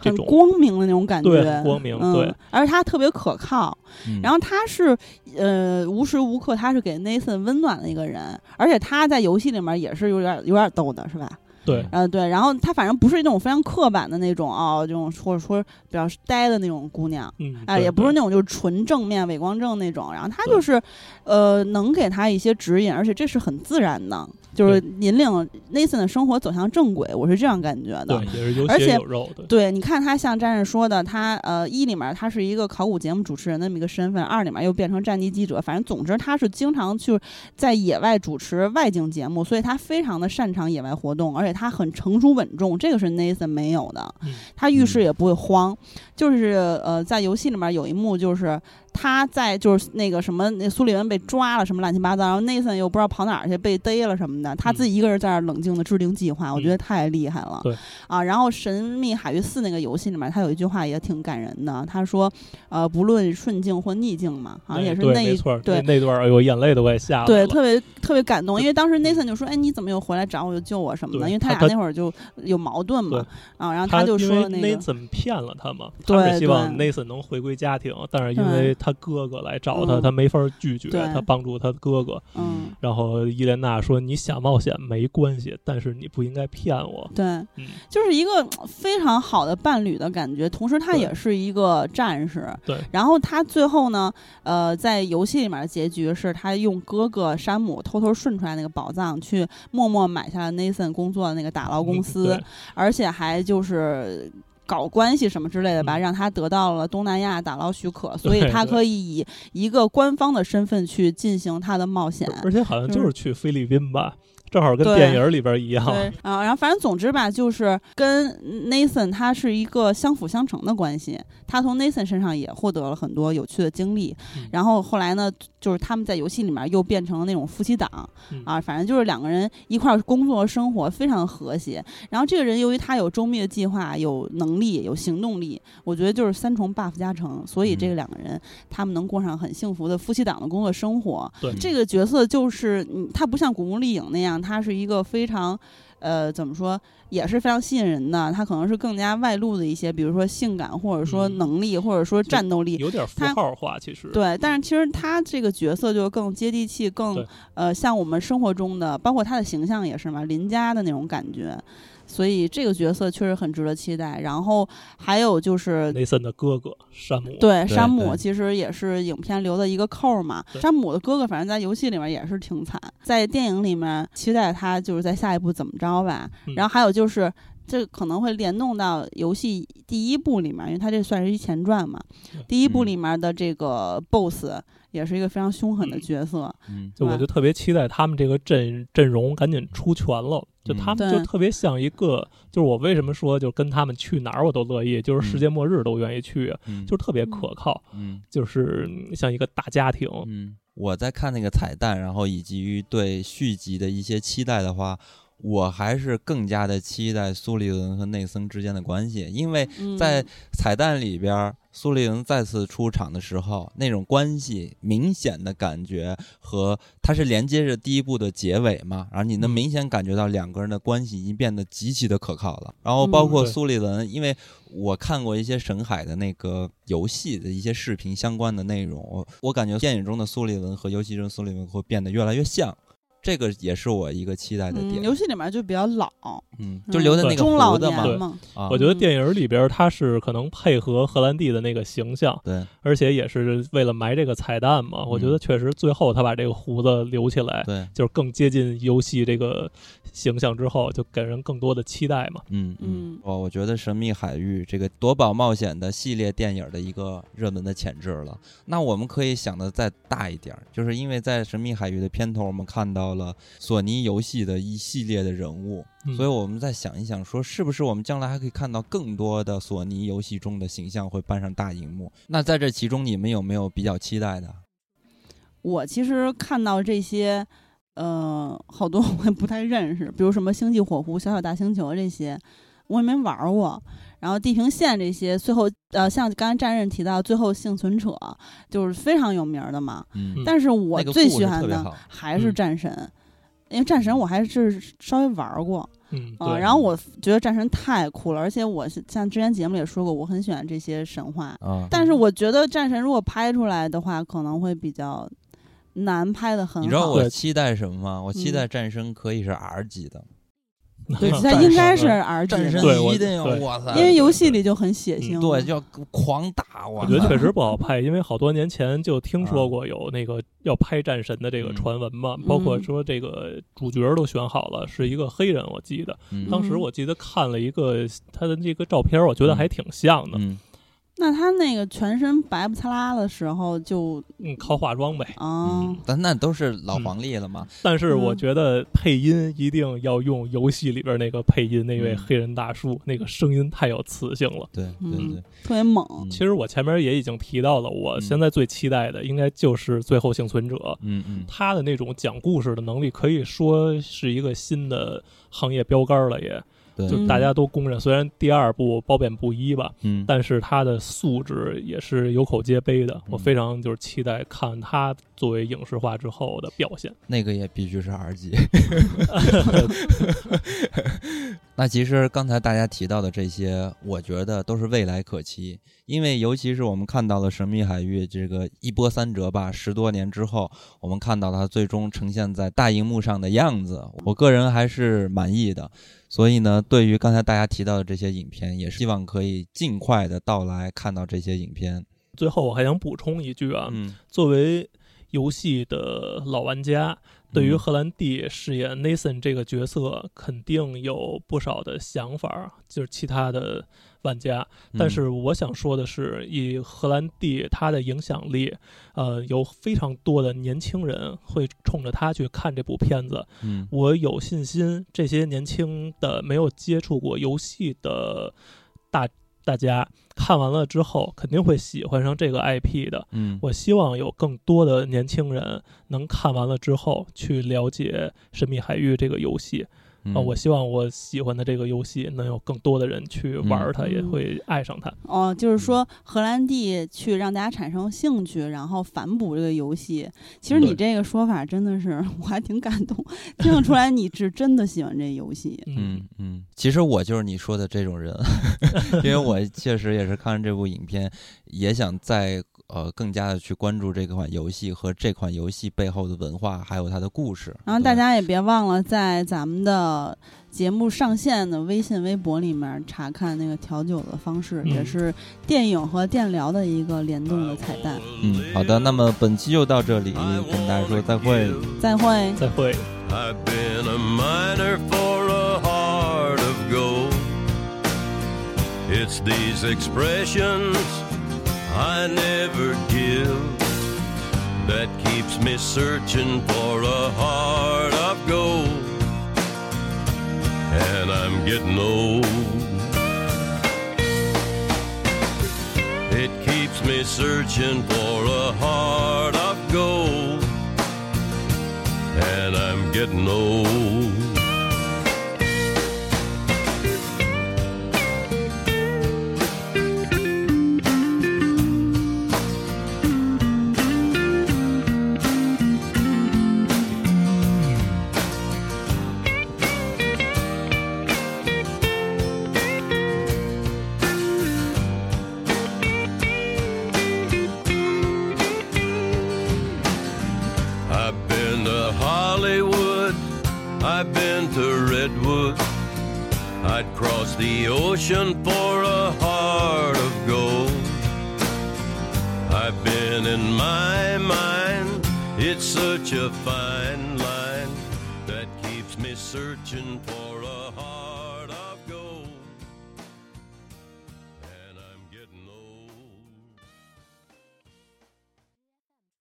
这很种光明的那种感觉，对光明嗯对，而且他特别可靠。嗯然后他是呃无时无刻他是给 Nathan 温暖的一个人，而且他在游戏里面也是有点有点逗的，是吧？对呃对，然后她反正不是那种非常刻板的那种哦，这种或者说比较呆的那种姑娘。嗯，啊、对也不是那种就是纯正面伪光正那种，然后她就是，呃，能给她一些指引，而且这是很自然的，就是引领 Nathan 的生活走向正轨，我是这样感觉的。对也是有而且血有肉的。对，你看他像战士说的，他呃一里面他是一个考古节目主持人的那么一个身份，二里面又变成战地记者，反正总之他是经常去在野外主持外景节目，所以他非常的擅长野外活动，而且他很成熟稳重，这个是 Nathan 没有的，嗯他遇事也不会慌，就是呃在游戏里面有一幕就是。他在就是那个什么，那苏利文被抓了，什么乱七八糟，然后 Nathan 又不知道跑哪儿去，被逮了什么的，他自己一个人在那儿冷静的制定计划，我觉得太厉害了。对。啊，然后《神秘海域四》那个游戏里面，他有一句话也挺感人的，他说，呃，不论顺境或逆境嘛，好像也是，那一对那那段儿哎呦眼泪都快下来了。对，特别特别感动，因为当时 Nathan 就说：“哎，你怎么又回来找我，又救我什么的？”因为他他俩那会儿就有矛盾嘛，啊，然后他就说那个，Nathan 骗了他嘛，对他是希望对。Nathan 能回归家庭，但是因对。为他哥哥来找他，嗯他没法拒绝，他帮助他哥哥。嗯，然后伊莲娜说：“你想冒险没关系，但是你不应该骗我。对，”嗯，就是一个非常好的伴侣的感觉，同时他也是一个战士。对，然后他最后呢，呃，在游戏里面的结局是他用哥哥山姆偷偷顺出来那个宝藏，去默默买下了 Nathan 工作的那个打捞公司，嗯而且还就是。搞关系什么之类的吧，嗯让他得到了东南亚打捞许可，所以他可以以一个官方的身份去进行他的冒险。而且好像就是去菲律宾吧，正好跟电影里边一样。对啊，然后反正总之吧，就是跟 Nathan 他是一个相辅相成的关系。他从 Nathan 身上也获得了很多有趣的经历，嗯然后后来呢，就是他们在游戏里面又变成了那种夫妻档、嗯啊，反正就是两个人一块儿工作生活非常和谐。然后这个人由于他有周密的计划、有能力、有行动力，我觉得就是三重 buff 加成，所以这个两个人、他们能过上很幸福的夫妻档的工作生活。对这个角色就是，嗯，他不像古墓丽影那样，他是一个非常，呃，怎么说，也是非常吸引人的。他可能是更加外露的一些，比如说性感，或者说嗯能力，或者说战斗力。有点符他号化，其实。对，但是其实他这个角色就更接地气，更呃像我们生活中的，包括他的形象也是嘛，邻家的那种感觉。所以这个角色确实很值得期待。然后还有就是雷森的哥哥山姆，对，山姆其实也是影片留的一个扣儿嘛。山姆的哥哥，反正在游戏里面也是挺惨，在电影里面期待他就是在下一步怎么着吧。嗯然后还有就是。这可能会联动到游戏第一部里面，因为它这算是一前传嘛。第一部嗯里面的这个 BOSS 也是一个非常凶狠的嗯。角色，嗯就我就特别期待他们这个阵阵容赶紧出全了，就嗯他们就特别像一个，就是我为什么说就跟他们去哪儿我都乐意，就是世界末日都愿意去，嗯就是特别可靠，嗯。就是像一个大家庭。嗯，我在看那个彩蛋，然后以及于对续集的一些期待的话，我还是更加的期待苏利文和内森之间的关系，因为嗯在彩蛋里边儿，苏利文再次出场的时候，那种关系明显的感觉和它是连接着第一部的结尾嘛，然后你能嗯明显感觉到两个人的关系已经变得极其的可靠了。然后包括苏利文，因为我看过一些沈海的那个游戏的一些视频相关的内容，我我感觉电影中的苏利文和游戏中苏利文会变得越来越像。这个也是我一个期待的嗯，点。游戏里面就比较老，嗯，就留的那个中老胡子嘛年嘛，啊，我觉得电影里边它是可能配合荷兰弟的那个形象，对而且也是为了埋这个彩蛋嘛。我觉得确实最后他把这个胡子留起来，对，就是更接近游戏这个形象之后，就给人更多的期待嘛。嗯嗯哦，我觉得《神秘海域》这个夺宝冒险的系列电影的一个热门的潜质了。那我们可以想的再大一点儿，就是因为在《神秘海域》的片头，我们看到了索尼游戏的一系列的人物，嗯所以我们再想一想，说是不是我们将来还可以看到更多的索尼游戏中的形象会搬上大荧幕？那在这其中，你们有没有比较期待的？我其实看到这些，呃，好多我也不太认识，比如什么星际火狐、小小大星球这些，我也没玩儿过。然后地平线这些，最后呃，像刚才战刃提到，最后幸存者就是非常有名儿的嘛。嗯但是我最喜欢的还是嗯战神，因为战神我还是稍微玩儿过嗯，啊、然后我觉得战神太酷了，而且我是像之前节目里也说过，我很喜欢这些神话。啊，但是我觉得战神如果拍出来的话，可能会比较难拍的很好。你知道我期待什么吗？我期嗯待战神可以是 R 级的，(laughs) 对，战它应该是 R 级战神，对我一定要对哇塞！因为游戏里就很血腥。对，就要狂打我。我觉得确实不好拍，因为好多年前就听说过有那个要拍战神的这个传闻嘛，包括说这个主角都选好了，是一个黑人，我记得。嗯当时我记得看了一个他的那个照片，我觉得还挺像的。嗯，那他那个全身白不擦拉的时候就，嗯，靠化妆呗。啊，嗯，但那都是老嗯黄历了嘛。但是我嗯觉得配音一定要用游戏里边那个配音，那位嗯黑人大叔，那个声音太有磁性了。对对嗯对，特别猛。嗯其实我前面也已经提到了，我嗯现在最期待的应该就是《最后幸存者》。嗯嗯他的那种讲故事的能力，可以说是一个新的行业标杆了也，就大家都公认。虽然第二部褒贬不一吧，嗯，但是他的素质也是有口皆碑的。我嗯非常就是期待看他作为影视化之后的表现。那个也必须是 R 级。那其实刚才大家提到的这些，我觉得都是未来可期，因为尤其是我们看到了《神秘海域》这个一波三折吧，十多年之后，我们看到它最终呈现在大荧幕上的样子，我个人还是满意的。所以呢，对于刚才大家提到的这些影片，也是希望可以尽快的到来看到这些影片。最后我还想补充一句啊，嗯，作为游戏的老玩家，对于嗯荷兰弟饰演 Nathan 这个角色，肯定有不少的想法，就是其他的玩家。但是我想说的是，以荷兰弟他的影响力，呃，有非常多的年轻人会冲着他去看这部片子。嗯，我有信心，这些年轻的没有接触过游戏的大大家看完了之后，肯定会喜欢上这个 IP 的。嗯，我希望有更多的年轻人能看完了之后去了解《神秘海域》这个游戏啊、嗯我希望我喜欢的这个游戏能有更多的人去玩它，嗯也会爱上它。哦，就是说荷兰弟去让大家产生兴趣，然后反哺这个游戏。其实你这个说法真的是 (laughs) 我还挺感动，听得出来你是真的喜欢这游戏。嗯嗯，其实我就是你说的这种人，(laughs) 因为我确实也是看完这部影片，也想再呃更加的去关注这款游戏和这款游戏背后的文化，还有它的故事。然后大家也别忘了在咱们的节目上线的微信、微博里面查看那个调酒的方式，嗯也是电影和电疗的一个联动的彩蛋。嗯，好的，那么本期就到这里，跟大家说再会。再会。再会。I've been a miner for a heart of gold. It's these expressions I never give that keeps me searching for a heart of gold. And I'm getting old. It keeps me searching for a heart of gold and I'm getting old. The ocean for a heart of gold. I've been in my mind, it's such a fine line that keeps me searching for a.